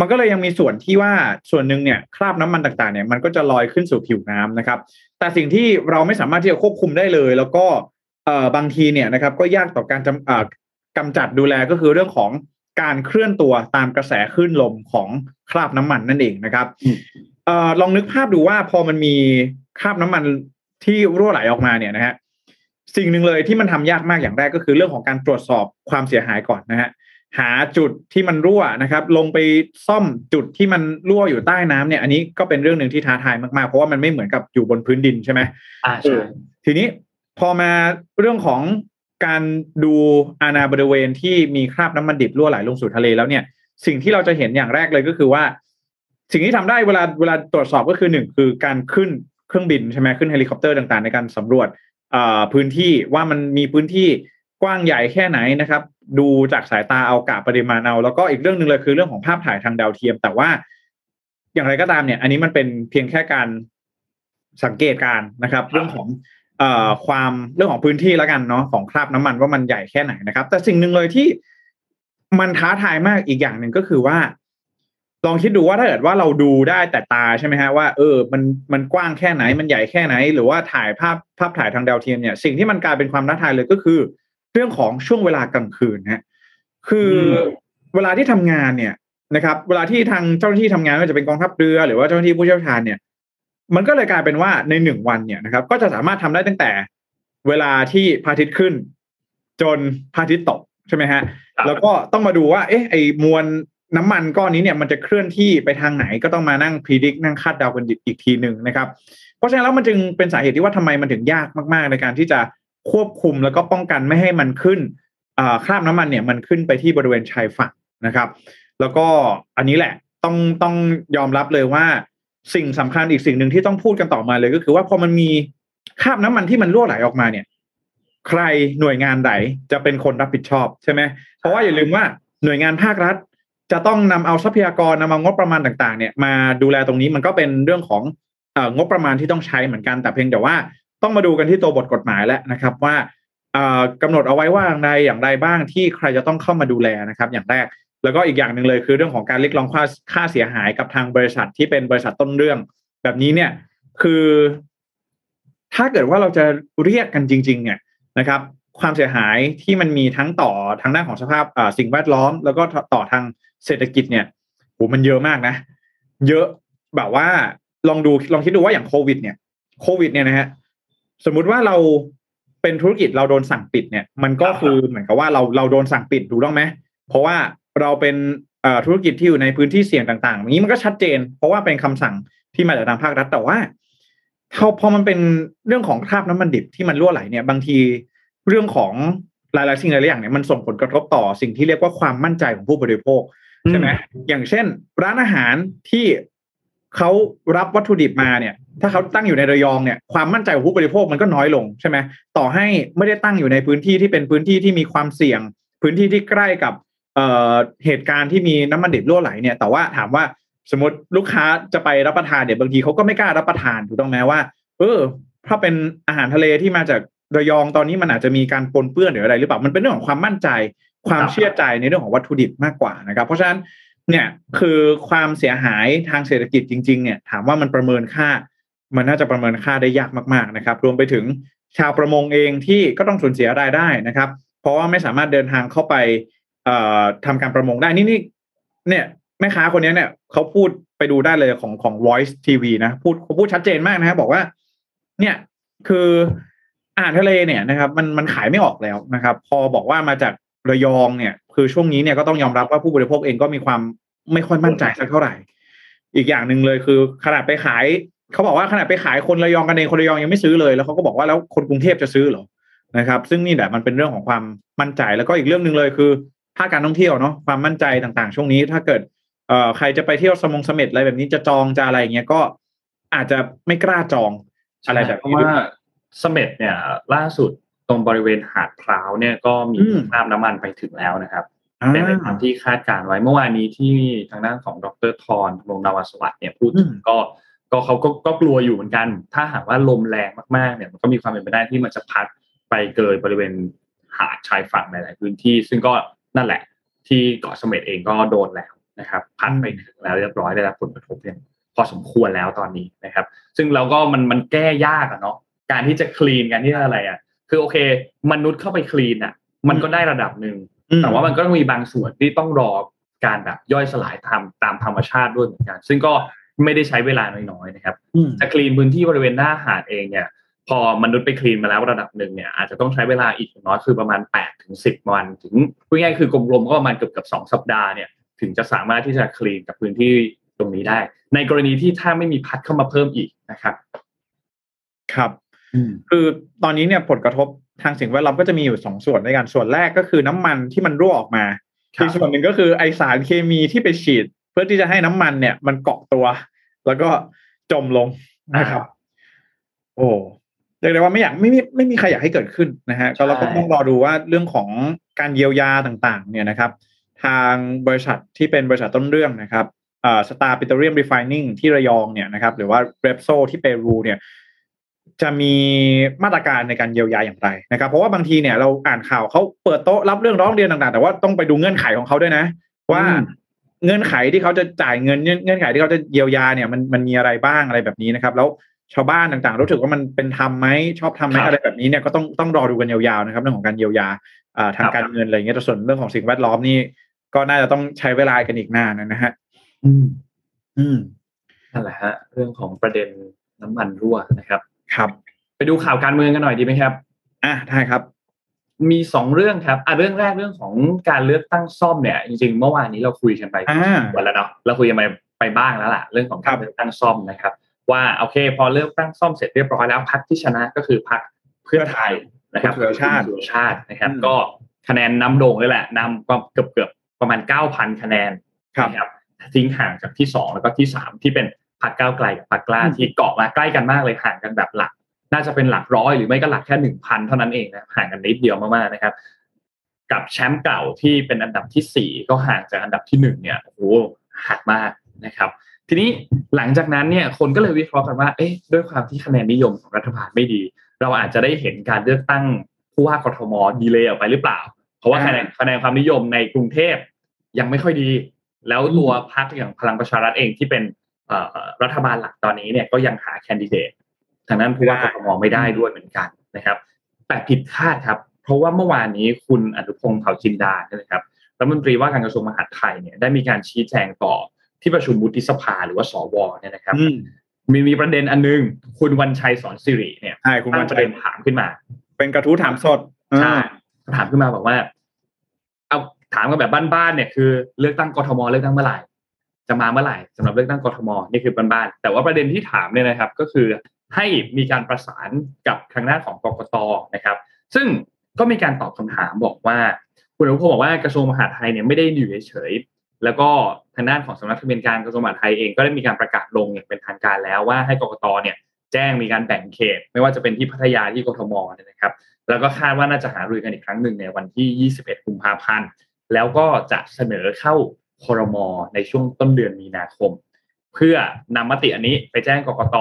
มันก็เลยยังมีส่วนที่ว่าส่วนหนึ่งเนี่ยคราบน้ำมันต่างๆเนี่ยมันก็จะลอยขึ้นสู่ผิวน้ำนะครับ แต่สิ่งที่เราไม่สามารถที่จะควบคุมได้เลย แล้วก็เอ่อบางทีเนี่ยนะครับก็ยากต่อการจำเอ่อกำจัดดูแลก็คือเรื่องของการเคลื่อนตัวตามกระแสคลื่นลมของคราบน้ำมันนั่นเองนะครับเอ่อลองนึกภาพดูว่าพอมันมีคราบน้ำมันที่รั่วไหลออกมาเนี่ยนะฮะสิ่งหนึ่งเลยที่มันทำยากมากอย่างแรกก็คือเรื่องของการตรวจสอบความเสียหายก่อนนะฮะ หาจุดที่มันรั่วนะครับ ลงไปซ่อมจุดที่มันรั่วอยู่ใต้น้ำเนี่ย อันนี้ก็เป็นเรื่องหนึ่งที่ท้าทายมากๆ เพราะว่ามันไม่เหมือนกับอยู่บนพื้นดินใช่ไหมอ่าใช่ทีนี้พอมาเรื่องของการดูอาณาบริเวณที่มีคราบน้ำมันดิบรั่วไหลลงสู่ทะเลแล้วเนี่ย สิ่งที่เราจะเห็นอย่างแรกเลยก็คือว่า สิ่งที่ทำได้เวลาเวลาตรวจสอบก็คือหนึ่งคือการขึ้นเครื่องบินใช่ไหมขึ้นเฮลิคอปเตอร์ต่างๆ ในการสำรวจพื้นที่ว่ามันมีพื้นที่ กว้างใหญ่แค่ไหนนะครับ ดูจากสายตาเอากะปริมาณเอาแล้วก็อีกเรื่องหนึ่งเลยคือเรื่องของภาพถ่ายทางดาวเทียม แต่ว่าอย่างไรก็ตามเนี่ย อันนี้มันเป็นเพียงแค่การสังเกตการนะครับ เรื่องของเอ่อความเรื่องของพื้นที่แล้วกันเนาะของคราบน้ำมันว่ามันใหญ่แค่ไหนนะครับ แต่สิ่งหนึ่งเลยที่มันท้าทายมากอีกอย่างหนึ่งก็คือว่า ลองคิดดูว่าถ้าเกิดว่าเราดูได้แต่ตาใช่ไหมฮะว่าเออมันมันกว้างแค่ไหนมันใหญ่แค่ไหน หรือว่าถ่ายภาพภาพถ่ายทางดาวเทียมเนี่ย สิ่งที่มันกลายเป็นความท้าทายเลยก็คือ เรื่องของช่วงเวลากลางคืนฮะคือเวลาที่ทำงานเนี่ยนะครับ เวลาที่ทางเจ้าหน้าที่ทำงานไม่ว่าจะเป็นกองทัพเรือหรือว่าเจ้าหน้าที่ผู้เชี่ยวชาญเนี่ย มันก็เลยกลายเป็นว่าในหนึ่งวันเนี่ยนะครับ ก็จะสามารถทำได้ตั้งแต่ เวลาที่พระอาทิตย์ขึ้น จนพระอาทิตย์ตกใช่ไหมฮะ แล้วก็ต้องมาดูว่า เอ๊ะไอ้มวลน้ำมันก้อนนี้เนี่ยมันจะเคลื่อนที่ไปทางไหนก็ต้องมานั่งพิจิตรนั่งคาดเดากันอีกทีหนึ่งนะครับ เพราะฉะนั้นแล้วมันจึงเป็นสาเหตุที่ว่าทำไมมันถึงยากมาก ๆ ในการที่จะ ควบคุมแล้วก็ป้องกันไม่ให้มันขึ้นคราบน้ำมันเนี่ยมันขึ้นไปที่บริเวณชายฝั่งนะครับ แล้วก็อันนี้แหละต้องต้องยอมรับเลยว่าสิ่งสำคัญอีกสิ่งหนึ่งที่ต้องพูดกันต่อมาเลยก็คือว่าพอมันมีคราบน้ำมันที่มันรั่วไหลออกมาเนี่ย ใครหน่วยงานไหนจะเป็นคนรับผิดชอบใช่ไหมเพราะว่าอย่าลืมว่าหน่วยงานภาครัฐ จะต้องนำเอาทรัพยากรนำเอางบประมาณต่าง ๆ เนี่ย มาดูแลตรงนี้มันก็เป็นเรื่องของงบประมาณที่ต้องใช้เหมือนกันแต่เพียงแต่ว่า ต้องมาดูกันที่ตัวบทกฎหมายแล้วนะครับว่ากำหนดเอาไว้ว่าอย่างไรอย่างไรบ้างที่ใครจะต้องเข้ามาดูแลนะครับ อย่างแรก แล้วก็อีกอย่างหนึ่งเลยคือเรื่องของการเรียกร้องค่าค่าเสียหายกับทางบริษัทที่เป็นบริษัทต้นเรื่อง แบบนี้เนี่ยคือ ถ้าเกิดว่าเราจะเรียกกันจริงๆเนี่ยนะครับ ความเสียหายที่มันมีทั้งต่อทางด้านของสภาพสิ่งแวดล้อม แล้วก็ต่อทางเศรษฐกิจเนี่ยโหมันเยอะมากนะ เยอะแบบว่าลองดูลองคิดดูว่าอย่างโควิด เนี่ยโควิดเนี่ยนะฮะ สมมุติว่าเราเป็นธุรกิจเราโดนสั่งปิดเนี่ย มันก็คือเหมือนกับว่าเราเราโดนสั่งปิดถูกต้องไหมเพราะว่าเราเป็นธุรกิจที่อยู่ในพื้นที่เสี่ยงต่างๆอย่างนี้มันก็ชัดเจน เพราะว่าเป็นคำสั่งที่มาจากทางภาครัฐแต่ว่าพอมันเป็นเรื่องของคราบน้ำมันดิบที่มันรั่วไหลเนี่ย บางทีเรื่องของหลายๆสิ่งหลายๆอย่างเนี่ยมันส่งผลกระทบต่อสิ่งที่เรียกว่าความมั่นใจของผู้บริโภคใช่ไหมอย่างเช่น ร้านอาหารที่เขารับวัตถุดิบมาเนี่ย ถ้าเขาตั้งอยู่ในระยองเนี่ยความมั่นใจของผู้บริโภคมันก็น้อยลงใช่ไหมต่อให้ไม่ได้ตั้งอยู่ในพื้นที่ที่เป็นพื้นที่ที่มีความเสี่ยง พื้นที่ที่ใกล้กับเเหตุการณ์ที่มีน้ำมันดิบรั่วไหลเนี่ยแต่ว่าถามว่าสมมติลูกค้าจะไปรับประทานเนี่ยบางทีเขาก็ไม่กล้ารับประทานถูกต้องไหมว่า เออ ถ้าเป็นอาหารทะเลที่มาจากระยองตอนนี้มันอาจจะมีการปนเปื้อนหรืออะไรหรือเปล่ามันเป็นเรื่องของความมั่นใจ ความเชื่อใจในเรื่องของวัตถุดิบมากกว่านะครับ เพราะฉะนั้นเนี่ยคือความเสียหายทางเศรษฐกิจจริง ๆ เนี่ย ถามว่ามันประเมินค่า มันน่าจะประเมินค่าได้ยากมากๆนะครับ รวมไปถึงชาวประมงเองที่ก็ต้องสูญเสียรายได้นะครับ เพราะว่าไม่สามารถเดินทางเข้าไปเอ่อทำการประมงได้นี่นี่เนี่ยแม่ค้าคนนี้เนี่ยเขาพูดไปดูได้เลยของของ Voice TV นะพูดเขาพูดชัดเจนมากนะครับบอกว่า เนี่ยคืออาหารทะเลเนี่ยนะครับ มันมันขายไม่ออกแล้วนะครับ พอบอกว่ามาจากระยองเนี่ย คือช่วงนี้เนี่ยก็ต้องยอมรับว่าผู้บริโภคเองก็มีความไม่ค่อยมั่นใจสักเท่าไหร่ อีกอย่างหนึ่งเลยคือขนาดไปขาย เขาบอกว่าขนาดไปขายคนระยองกันเองคนระยองยังไม่ซื้อเลย แล้วเขาก็บอกว่าแล้วคนกรุงเทพจะซื้อเหรอนะครับ ซึ่งนี่แหละมันเป็นเรื่องของความมั่นใจแล้วก็อีกเรื่องหนึ่งเลยคือภาคการท่องเที่ยวเนาะความมั่นใจต่างๆ ช่วงนี้ ถ้าเกิดเอ่อใครจะไปเที่ยวสมงเสม็ดอะไรแบบนี้จะจองจะอะไรอย่างเงี้ยก็อาจจะไม่กล้าจองอะไรแบบเพราะนี้ว่าเสม็ดเนี่ยล่าสุดตรงบริเวณหาดพร้าวเนี่ยก็มีอืมคราบน้ำมันไปถึงแล้วนะครับอ่าเป็นไปตามที่คาดการณ์ไว้เมื่อวานนี้ที่ทางด้านของดรทอนลงนาวาสวัสดิ์เนี่ยพูดถึงอืมก็ ก็เขาก็ก็กลัวอยู่เหมือนกัน ถ้าหากว่าลมแรงมากๆเนี่ยมันก็มีความเป็นไปได้ที่มันจะพัดไปเกินบริเวณหาดชายฝั่งในหลายพื้นที่ ซึ่งก็นั่นแหละ ที่เกาะเสม็ดเองก็โดนแล้วนะครับพัดไปถึงแล้วเรียบร้อยได้รับผลกระทบเนี่ยพอสมควรแล้วตอนนี้นะครับ ซึ่งเราก็มันมันแก้ยากอะเนาะการที่จะคลีนการที่จะอะไรอะคือโอเค มนุษย์เข้าไปคลีนอะมันก็ได้ระดับหนึ่งอืมแต่ว่ามันก็ต้องมีบางส่วนที่ต้องรอการแบบย่อยสลายตามตามธรรมชาติด้วยเหมือนกัน ซึ่งก็ ไม่ได้ใช้เวลาน้อยๆนะครับอืมจะคลีนพื้นที่บริเวณหน้าหาดเองเนี่ย พอมนุษย์ไปคลีนมาแล้วระดับหนึ่งเนี่ยอาจจะต้องใช้เวลาอีกอย่างน้อยคือประมาณ8ปดถึงสิวันถึงพูดง่ายๆคือกลมๆก็ประมาณเกือบกับสองสัปดาห์เนี่ยถึงจะสามารถที่จะคลีนกับพื้นที่ตรงนี้ได้ ในกรณีที่ถ้าไม่มีพัดเข้ามาเพิ่มอีกนะครับ ครับคือตอนนี้เนี่ยผลกระทบทางสิ่งแวดล้อมก็จะมีอยู่สองส่วนด้วยกันส่วนแรกก็คือน้ำมันที่มันรั่วออกมาครับอีกส่วนหนึ่งก็คือไอสารเคมีที่ไปฉีด เพื่อที่จะให้น้ำมันเนี่ย มันเกาะตัว แล้วก็จมลงนะครับ โอ้เรียกได้ว่าไม่อยากไม่มีไม่มีใครอยากให้เกิดขึ้นนะฮะก็เราก็ต้องรอดูว่าเรื่องของการเยียวยาต่างๆ เนี่ยนะครับ ทางบริษัทที่เป็นบริษัทต้นเรื่องนะครับเอ่อ Star Petroleum Refining ที่ระยองเนี่ยนะครับหรือว่า Repsol ที่เปรูเนี่ย จะมีมาตรการในการเยียวยาอย่างไรนะครับ เพราะว่าบางทีเนี่ยเราอ่านข่าวเขาเปิดโต๊ะรับเรื่องร้องเรียนต่างๆ แต่ว่าต้องไปดูเงื่อนไขของเขาด้วยนะ ว่าอืม เงื่อนไขที่เขาจะจ่ายเงินเงื่อนเงื่อนไขที่เขาจะเยียวยาเนี่ยมันมันมีอะไรบ้างอะไรแบบนี้นะครับ แล้วชาวบ้านต่างๆ รู้สึกว่ามันเป็นธรรมไหมชอบทำไหมครับอะไรแบบนี้เนี่ยก็ต้องต้องรอดูกันยาวๆนะครับเรื่องของการเยียวยาอ่าทางครับการเงินอะไรอย่างเงี้ยแต่ส่วนเรื่องของสิ่งแวดล้อมนี่ก็น่าจะต้องใช้เวลากันอีกนานนะฮะอืม อืมนั่นแหละฮะ เรื่องของประเด็นน้ำมันรั่วนะครับ ครับ ไปดูข่าวการเมืองกันหน่อยดีไหมครับ อะได้ครับ มีสองเรื่องครับอะเรื่องแรกเรื่องของการเลือกตั้งซ่อมเนี่ย จริงๆ เมื่อวานนี้เราคุยกันไปอ่าวันแล้วเนาะเราคุยกันไปไปบ้างแล้วล่ะ เรื่องของครัการบเลือกตั้งซ่อมนะครับ ว่าโอเค พอเลือกตั้งซ่อมเสร็จเรียบร้อยแล้วพรรคที่ชนะก็คือพรรคเพื่อไทยนะครับคุณสุรชาติคุณสุรชาตินะครับอืมก็คะแนนนำโด่งเลยแหละนำก็เกือบเกือบๆประมาณเก้าพันคะแนนครับนะครับทิ้งห่างจากที่สองแล้วก็ที่สามที่เป็นพรรคก้าวไกลกับพรรคกล้าอืมที่เกาะมาใกล้กันมากเลยห่างกันแบบหลัก น่าจะเป็นหลักร้อยหรือไม่ก็หลักแค่หนึ่งพันเท่านั้นเองนะห่างกันนิดเดียวมากๆนะครับ กับแชมป์เก่าที่เป็นอันดับที่สี่ก็ห่างจากอันดับที่หนึ่งเนี่ยโอ้โหห่างมากนะครับ ทีนี้หลังจากนั้นเนี่ยคนก็เลยวิเคราะห์กันว่าเอ๊ะด้วยความที่คะแนนนิยมของรัฐบาลไม่ดี เราอาจจะได้เห็นการเลือกตั้งผู้ว่ากทมดีเลย์ออกไปหรือเปล่า เพราะว่าอ่าคะแนนคะแนนความนิยมในกรุงเทพยังไม่ค่อยดี แล้วตัวพรรคอย่างพลังประชารัฐเองที่เป็นเอ่อรัฐบาลหลักตอนนี้เนี่ยก็ยังหาแคนดิเดต ทางนั้นผู้ว่ากทมไม่ได้ด้วยเหมือนกันนะครับ แต่ผิดคาดครับ เพราะว่าเมื่อวานนี้คุณอนุพงศ์เผ่าจินดาเนี่ยนะครับรัฐมนตรีว่าการกระทรวงมหาดไทยเนี่ยได้มีการชี้แจงต่อที่ประชุมวุฒิสภาหรือว่าสวเนี่ยนะครับอืมมีมีประเด็นอันนึง คุณวันชัยสอนสิริเนี่ยใช่คุณตั้วังนประชัเด็ยนถามขึ้นมา เป็นกระทู้ถามสดใช่ถามขึ้นมาบอกว่า เอาถามกันแบบบ้านๆเนี่ยคือเลือกตั้งกทมเลือกตั้งเมื่อไหร่จะมาเมื่อไหร่สำหรับเลือกตั้งกทมนี่คือบ้านๆแต่ว่าประเด็นที่ถามเนี่ยนะครับ ก็คือ ให้มีการประสานกับทางด้านของกกตนะครับ ซึ่งก็มีการตอบคำถามบอกว่าคุณอนุพงศ์บอกว่ากระทรวงมหาดไทยเนี่ยไม่ได้อยู่เฉยๆแล้วก็ทางด้านของสำนักทะเบียนการกระทรวงมหาดไทยเองก็ได้มีการประกาศลงอย่างเป็นทางการแล้วว่าให้กกตเนี่ยแจ้งมีการแบ่งเขต ไม่ว่าจะเป็นที่พัทยาที่กทมนะครับ แล้วก็คาดว่าน่าจะหารือกันอีกครั้งหนึ่งในวันที่ 21 กุมภาพันธ์แล้วก็จะเสนอเข้าครมในช่วงต้นเดือนมีนาคม เพื่อนำมติอันนี้ไปแจ้งกกต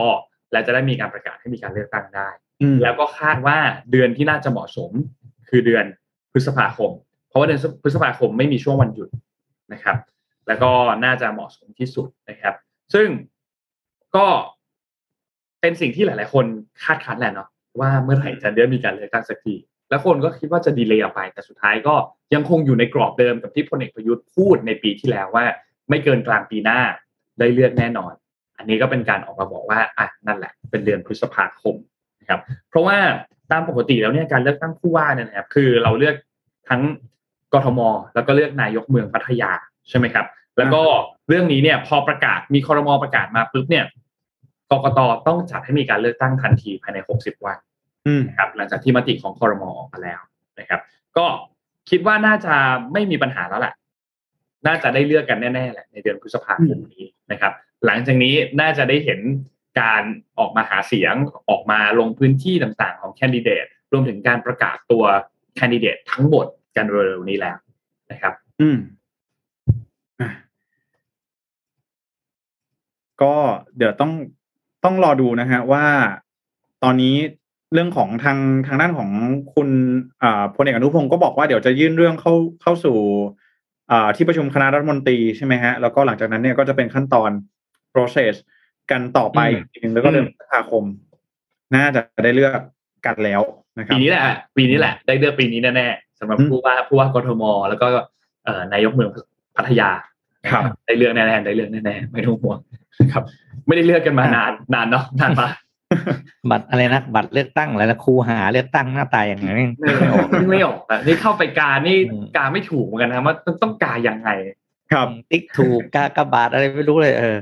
และจะได้มีการประกาศให้มีการเลือกตั้งได้อืมแล้วก็คาดว่าเดือนที่น่าจะเหมาะสม คือเดือนพฤษภาคม เพราะว่าเดือนพฤษภาคมไม่มีช่วงวันหยุดนะครับ แล้วก็น่าจะเหมาะสมที่สุดนะครับ ซึ่งก็เป็นสิ่งที่หลาย ๆ คนคาดคั้นแหละเนาะว่าเมื่อไหร่จะได้มีการเลือกตั้งสักทีแล้วคนก็คิดว่าจะดีเลย์ออกไป แต่สุดท้ายก็ยังคงอยู่ในกรอบเดิมกับที่พลเอกประยุทธ์พูดในปีที่แล้วว่า ไม่เกินกลางปีหน้าได้เลือกแน่นอน อันนี้ก็เป็นการออกมาบอกว่าอะนั่นแหละ เป็นเดือนพฤษภาคมนะครับ เพราะว่าตามปกติแล้วเนี่ยการเลือกตั้งผู้ว่าเนี่ยนะครับ คือเราเลือกทั้งกทม แล้วก็เลือกนายกเมืองพัทยาใช่ไหมครับ แล้วก็เรื่องนี้เนี่ยพอประกาศมีคอรมอประกาศมาปุ๊บเนี่ยกกตต้องจัดให้มีการเลือกตั้งทันทีภายใน 60 วันอืมนะครับหลังจากที่มติของคอรมอออกมาแล้วนะครับ ก็คิดว่าน่าจะไม่มีปัญหาแล้วแหละน่าจะได้เลือกกันแน่ๆแหละในเดือนพฤษภาคมนี้นะครับ หลังจากนี้น่าจะได้เห็นการออกมาหาเสียงออกมาลงพื้นที่ต่างๆ ของแคนดิเดตรวมถึงการประกาศตัวแคนดิเดตทั้งหมดกันเร็วๆนี้แล้วนะครับ อืมอก็เดี๋ยวต้องต้องรอดูนะฮะว่าตอนนี้เรื่องของทางทางด้านของคุณอ่พลเอกอนุพงศ์ก็บอกว่าเดี๋ยวจะยื่นเรื่องเข้าเข้าสู่อ่าที่ประชุมคณะรัฐมนตรีใช่ไหมฮะแล้วก็หลังจากนั้นเนี่ยก็จะเป็นขั้นตอน process กันต่อไปอืมอีกทีหนึงแล้วก็เดือนพฤษภาคม น่าจะได้เลือกกันแล้วนะครัปีบนี้แหละปีนี้แหละ ได้เลือกปีนี้แน่ๆสำหรับอืมผู้ว่าผู้ว่ากทม แล้วก็เอ่อนายกเมืองพัทยาครับได้เลือกแน่ๆได้เลือกแน่ๆไม่ต้องห่วงนะครับ ไม่ได้เลือกกันมานานนานเนาะนานปะบัตรอะไรนะบัตรเลือกตั้งอะไรนะครูหาเลือกตั้งหน้าตาอย่างไงไม่ออกไม่ออกอะนี่เข้าไปกานี่อืมกาไม่ถูกเหมือนกันนะว่าต้องต้องกายังไง ครับติ๊กถูกกากบาทอะไรไม่รู้เลยเออ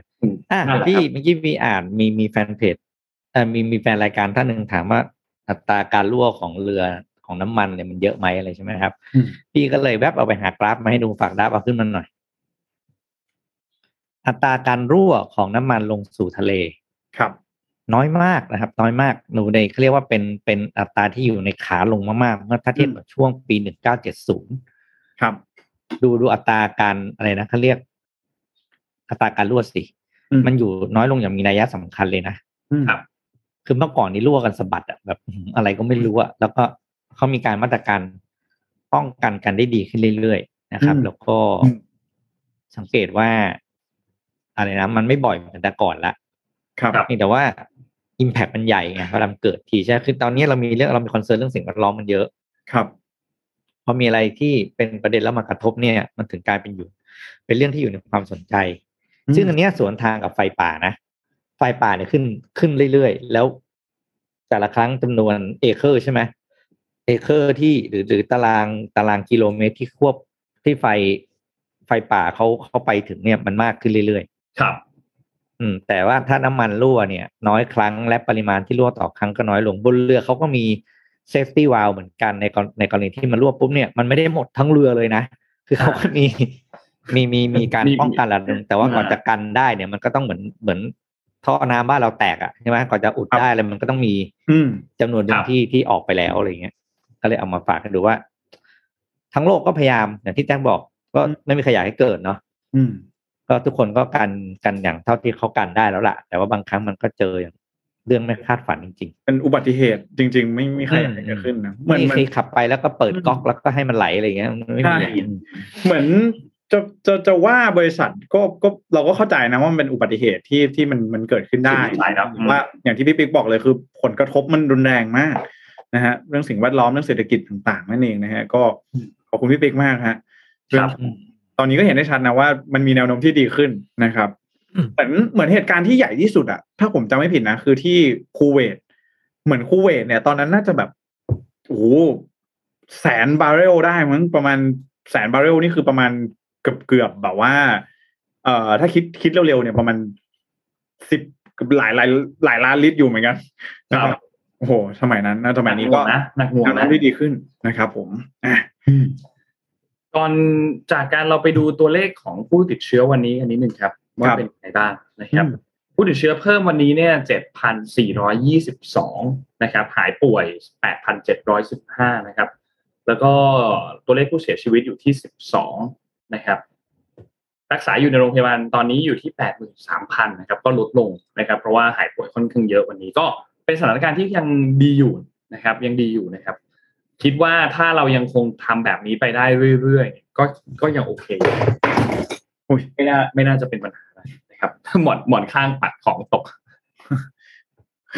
อืมอะนั่นแหละพี่ครับเมื่อกี้มีอ่านมีมีแฟนเพจเอ่อมีมีแฟนรายการท่านหนึ่งถามว่าอัตราการรั่วของเรือของน้ำมันเนี่ยมันเยอะไหมอะไรใช่ไหมครับอืมพี่ก็เลยแวบเอาไปหากราฟมาให้ดูฝากดับเอาขึ้นมาหน่อย อัตราการรั่วของน้ำมันลงสู่ทะเลครับ น้อยมากนะครับ น้อยมากหนูในเขาเรียกว่าเป็นเป็นอัตราที่อยู่ในขาลงมากๆเมื่อถ้าเทียบกับช่วงปีหนึ่งเก้าเจ็ดศูนย์ครับ ดูดูอัตราการอะไรนะเขาเรียกอัตราการรั่วสิอื มมันอยู่น้อยลงอย่างมีนัยสำคัญเลยนะอืมครับ คือเมื่อก่อนนี้รั่วกันสะบัดอะแบบอื้อหืออะไรก็ไม่รู้อะแล้วก็เขามีการมาตรการป้องกันกันได้ดีขึ้นเรื่อยๆนะครับอืมแล้วก็อืมสังเกตว่าอะไรนะมันไม่บ่อยเหมือนแต่ก่อนละครับครับเพียงแต่ว่าอิมแพ t มันใหญ่ไงเวลามันเกิดทีใช่ไหมคือตอนนี้เรามีเรื่องเรามี concern เรื่องสิ่งแวดล้อมมันเยอะครับพอมีอะไรที่เป็นประเด็นแล้วมากระทบเนี่ย มันถึงกลายเป็นอยู่ เป็นเรื่องที่อยู่ในความสนใจอืม ซึ่งอันเนี้ยสวนทางกับไฟป่านะ ไฟป่าเนี่ยขึ้นขึ้นเรื่อยๆ แล้วแต่ละครั้งจำนวนเอเคอร์ใช่ไหมเอเคอร์ที่หรือหรือตารางตารางกิโลเมตรที่ควบที่ไฟไฟป่าเขาเขาไปถึงเนี่ยมันมากขึ้นเรื่อยๆ ครับ อืม แต่ว่าถ้าน้ำมันรั่วเนี่ย น้อยครั้งและปริมาณที่รั่วต่อครั้งก็น้อยลงบนเรือเขาก็มี safety valve เหมือนกันในกรในกรณีที่มันรั่วปุ๊บเนี่ยมันไม่ได้หมดทั้งเรือเลยนะ คือเขาก็มี มีมีมีการมีป้องกันระดับหนึ่งแต่ว่าอ่าก่อนจะกันได้เนี่ยมันก็ต้องเหมือนเหมือนท่อน้ำบ้านเราแตกอะใช่ไหมก่อนจะอุดได้เลยมันก็ต้องมีอืมจำนวนหนึ่คงรับที่ที่ออกไปแล้วอะไรเงี้ย ก็เลยเอามาฝากให้ดูว่า ทั้งโลกก็พยายามอย่างที่แจ็คบอก ก็ไม่มีใครอยากให้เกิดเนาะอืมก็ทุกคนก็กันกันอย่างเท่าที่เขากันได้แล้วล่ะ แต่ว่าบางครั้งมันก็เจออย่างเรื่องไม่คาดฝันจริงเป็นอุบัติเหตุจริง ๆ ไม่มีใครอยากให้อืมเกิดขึ้นนะๆเหมือนไม่เหมือเคนยขับไปแล้วก็เปิดก๊อกแล้วก็ให้มันไหลอะไรอย่างเงี้ยมันไม่มีใช่อย่างนั้นเหมือน จะจะจะว่าบริษัทก็ก็เราก็เข้าใจนะว่ามันเป็นอุบัติเหตุที่ที่มันมันเกิดขึ้นได้ใช่ครับว่าอย่างที่พี่ปิ๊กบอกเลยคือผลกระทบมันรุนแรงมากนะฮะเรื่องสิ่งแวดล้อมเรื่องเศรษฐกิจต่างๆนั่นเองนะฮะก็ขอบคุณพี่ปิ๊กมากฮะครับเองตอนนี้ก็เห็นได้ชัดนะว่ามันมีแนวโน้มที่ดีขึ้นนะครับอืมเหมือนเหมือนเหตุการณ์ที่ใหญ่ที่สุดอะถ้าผมจำไม่ผิดนะคือที่คูเวตเหมือนคูเวตเนี่ย ตอนนั้นน่าจะแบบโอ้โหแสนบาร์เรลได้มั้งประมาณแสนบาร์เรลนี่คือประมาณ เกือบเกือบแบบว่า เอ่อถ้าคิดคิดเร็วๆเนี่ยประมาณสิบหลายหลายหลายล้านลิตรอยู่เหมือนกันนะคครัรับบโอ้โหสมัยนั้นนะสมัยนี้ก็นะหนักหน่วงแนวโน้นะมที่ดีขึ้นนะครับผมอะก่อนจากการเราไปดูตัวเลขของผู้ติดเชื้อวันนี้กันนิดนึงครับ ว่าเป็นยังไงบ้างนะครับ ผู้ติดเชื้อเพิ่มวันนี้เนี่ย7,422นะครับ หายป่วย8,715นะครับ แล้วก็ตัวเลขผู้เสียชีวิตอยู่ที่12 นะครับ รักษาอยู่ในโรงพยาบาลตอนนี้อยู่ที่แปดหมื่นสามพันนะครับ ก็ลดลงนะครับ เพราะว่าหายป่วยค่อนข้างเยอะวันนี้ก็เป็นสถานการณ์ที่ยังดีอยู่นะครับ ยังดีอยู่นะครับ คิดว่าถ้าเรายังคงทำแบบนี้ไปได้เรื่อยๆก็ก็ยังโอเคอยู่อุ้ยไม่น่าไม่น่าจะเป็นปัญหาอะไรนะครับหมอนหมอนข้างปัดของตก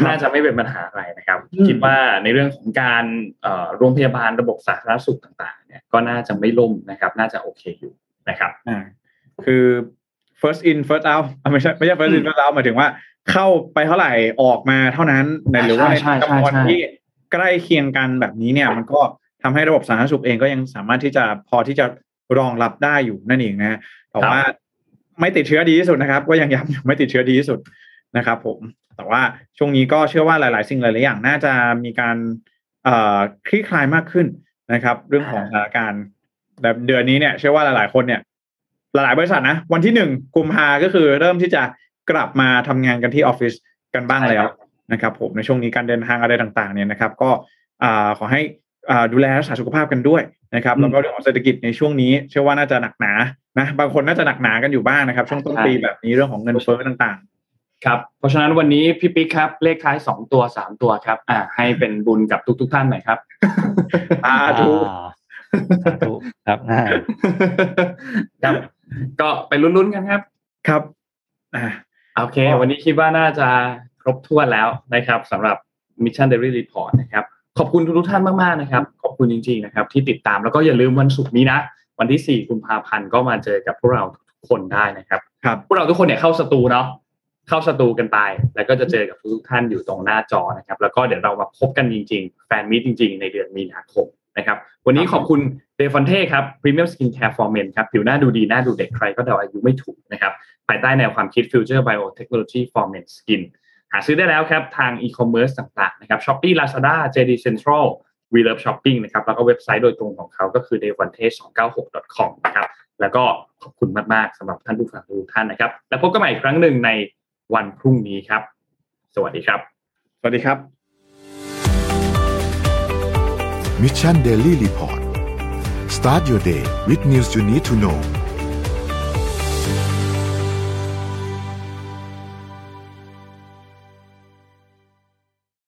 น่าจะไม่เป็นปัญหาอะไรนะครับอืมคิดว่าในเรื่องของการเอ่อโรงพยาบาลระบบสาธารณสุขต่าง ๆ เนี่ยก็น่าจะไม่ล่มนะครับ น่าจะโอเคอยู่นะครับอ่าคือ first in first out อะไม่ใช่ไม่ใช่ first in อืม first out หมายถึงว่าเข้าไปเท่าไหร่ออกมาเท่านั้นในหรือว่าในใช่ใช่จำนวนใช่ที่ใกล้เคียงกันแบบนี้เนี่ย มันก็ทำให้ระบบสาธารณสุขเองก็ยังสามารถที่จะพอที่จะรองรับได้อยู่นั่นเองนะแต่ว่าไม่ติดเชื้อดีที่สุดนะครับ ก็ยังย้ำอยู่ไม่ติดเชื้อดีที่สุดนะครับ ผม แต่ว่าช่วงนี้ก็เชื่อว่าหลาย ๆ สิ่งหลาย ๆ อย่างน่าจะมีการเอ่อคลี่คลายมากขึ้นนะครับ เรื่องของสถานการณ์แบบเดือนนี้เนี่ย เชื่อว่าหลาย ๆ คนเนี่ย หลาย ๆ บริษัทนะวันที่หนึ่งกุมภาก็คือเริ่มที่จะกลับมาทำงานกันที่ออฟฟิศกันบ้างแล้วนะครับผมในช่วงนี้การเดินทางอะไรต่าง ๆ เนี่ยนะครับ ก็อ่าขอให้อ่าดูแลรักษาสุขภาพกันด้วยนะครับแล้วก็เรื่องของเศรษฐกิจในช่วงนี้ เชื่อว่าน่าจะหนักหนานะบางคนน่าจะหนักหนากันอยู่บ้างนะครับ ช่วงต้นปีแบบนี้เรื่องของเงินเฟ้อต่าง ครับเพราะฉะนั้นวันนี้พี่ปิ๊กครับ เลขท้ายสองตัวสามตัวครับ อ่า ให้เป็นบุญกับทุกๆท่านหน่อยครับๆอ่าถูกอ่าสาธุครับอ่าครับ ก็ไปลุ้นๆกันครับ ครับอ่าโอเค วันนี้คิดว่าน่าจะครบถ้วนแล้วนะครับสำหรับ Mission Daily Report นะครับ ขอบคุณทุกๆท่านมากๆนะครับ ขอบคุณจริงๆนะครับ ที่ติดตามแล้วก็อย่าลืมวันศุกร์นี้นะ วันที่ 4 กุมภาพันธ์ก็มาเจอกับพวกเราทุกคนได้นะครับครับพวกเราทุกคนเนี่ยเข้าสตูเนาะ เข้าสตูกันไป แล้วก็จะเจอกับทุกๆท่านอยู่ตรงหน้าจอนะครับ แล้วก็เดี๋ยวเรามาพบกันจริง ๆ แฟนมิตจริง ๆ ในเดือนมีนาคมนะครับ วันนี้ขอบคุณเดฟอนเท่ครับ Premium Skin Care for Men ครับ ผิวหน้าดูดี หน้าดูเด็กใครก็เดาอายุไม่ถูกนะครับ ภายใต้แนวความคิด Future Biotechnology for Men Skin หาซื้อได้แล้วครับทาง e-commerce ต่างๆนะครับ Shopee Lazada JD Central We Love Shopping นะครับ แล้วก็เว็บไซต์โดยตรงของเขาก็คือ d e v o n t e 2 9 6 com นะครับ แล้วก็ขอบคุณมาก ๆสำหรับท่านผู้ฟังทุกท่านนะครับ แล้วพบกันใหม่อีกครั้งหนึ่งใน วันพรุ่งนี้ครับ สวัสดีครับ สวัสดีครับ Mission Daily Report start your day with news you need to know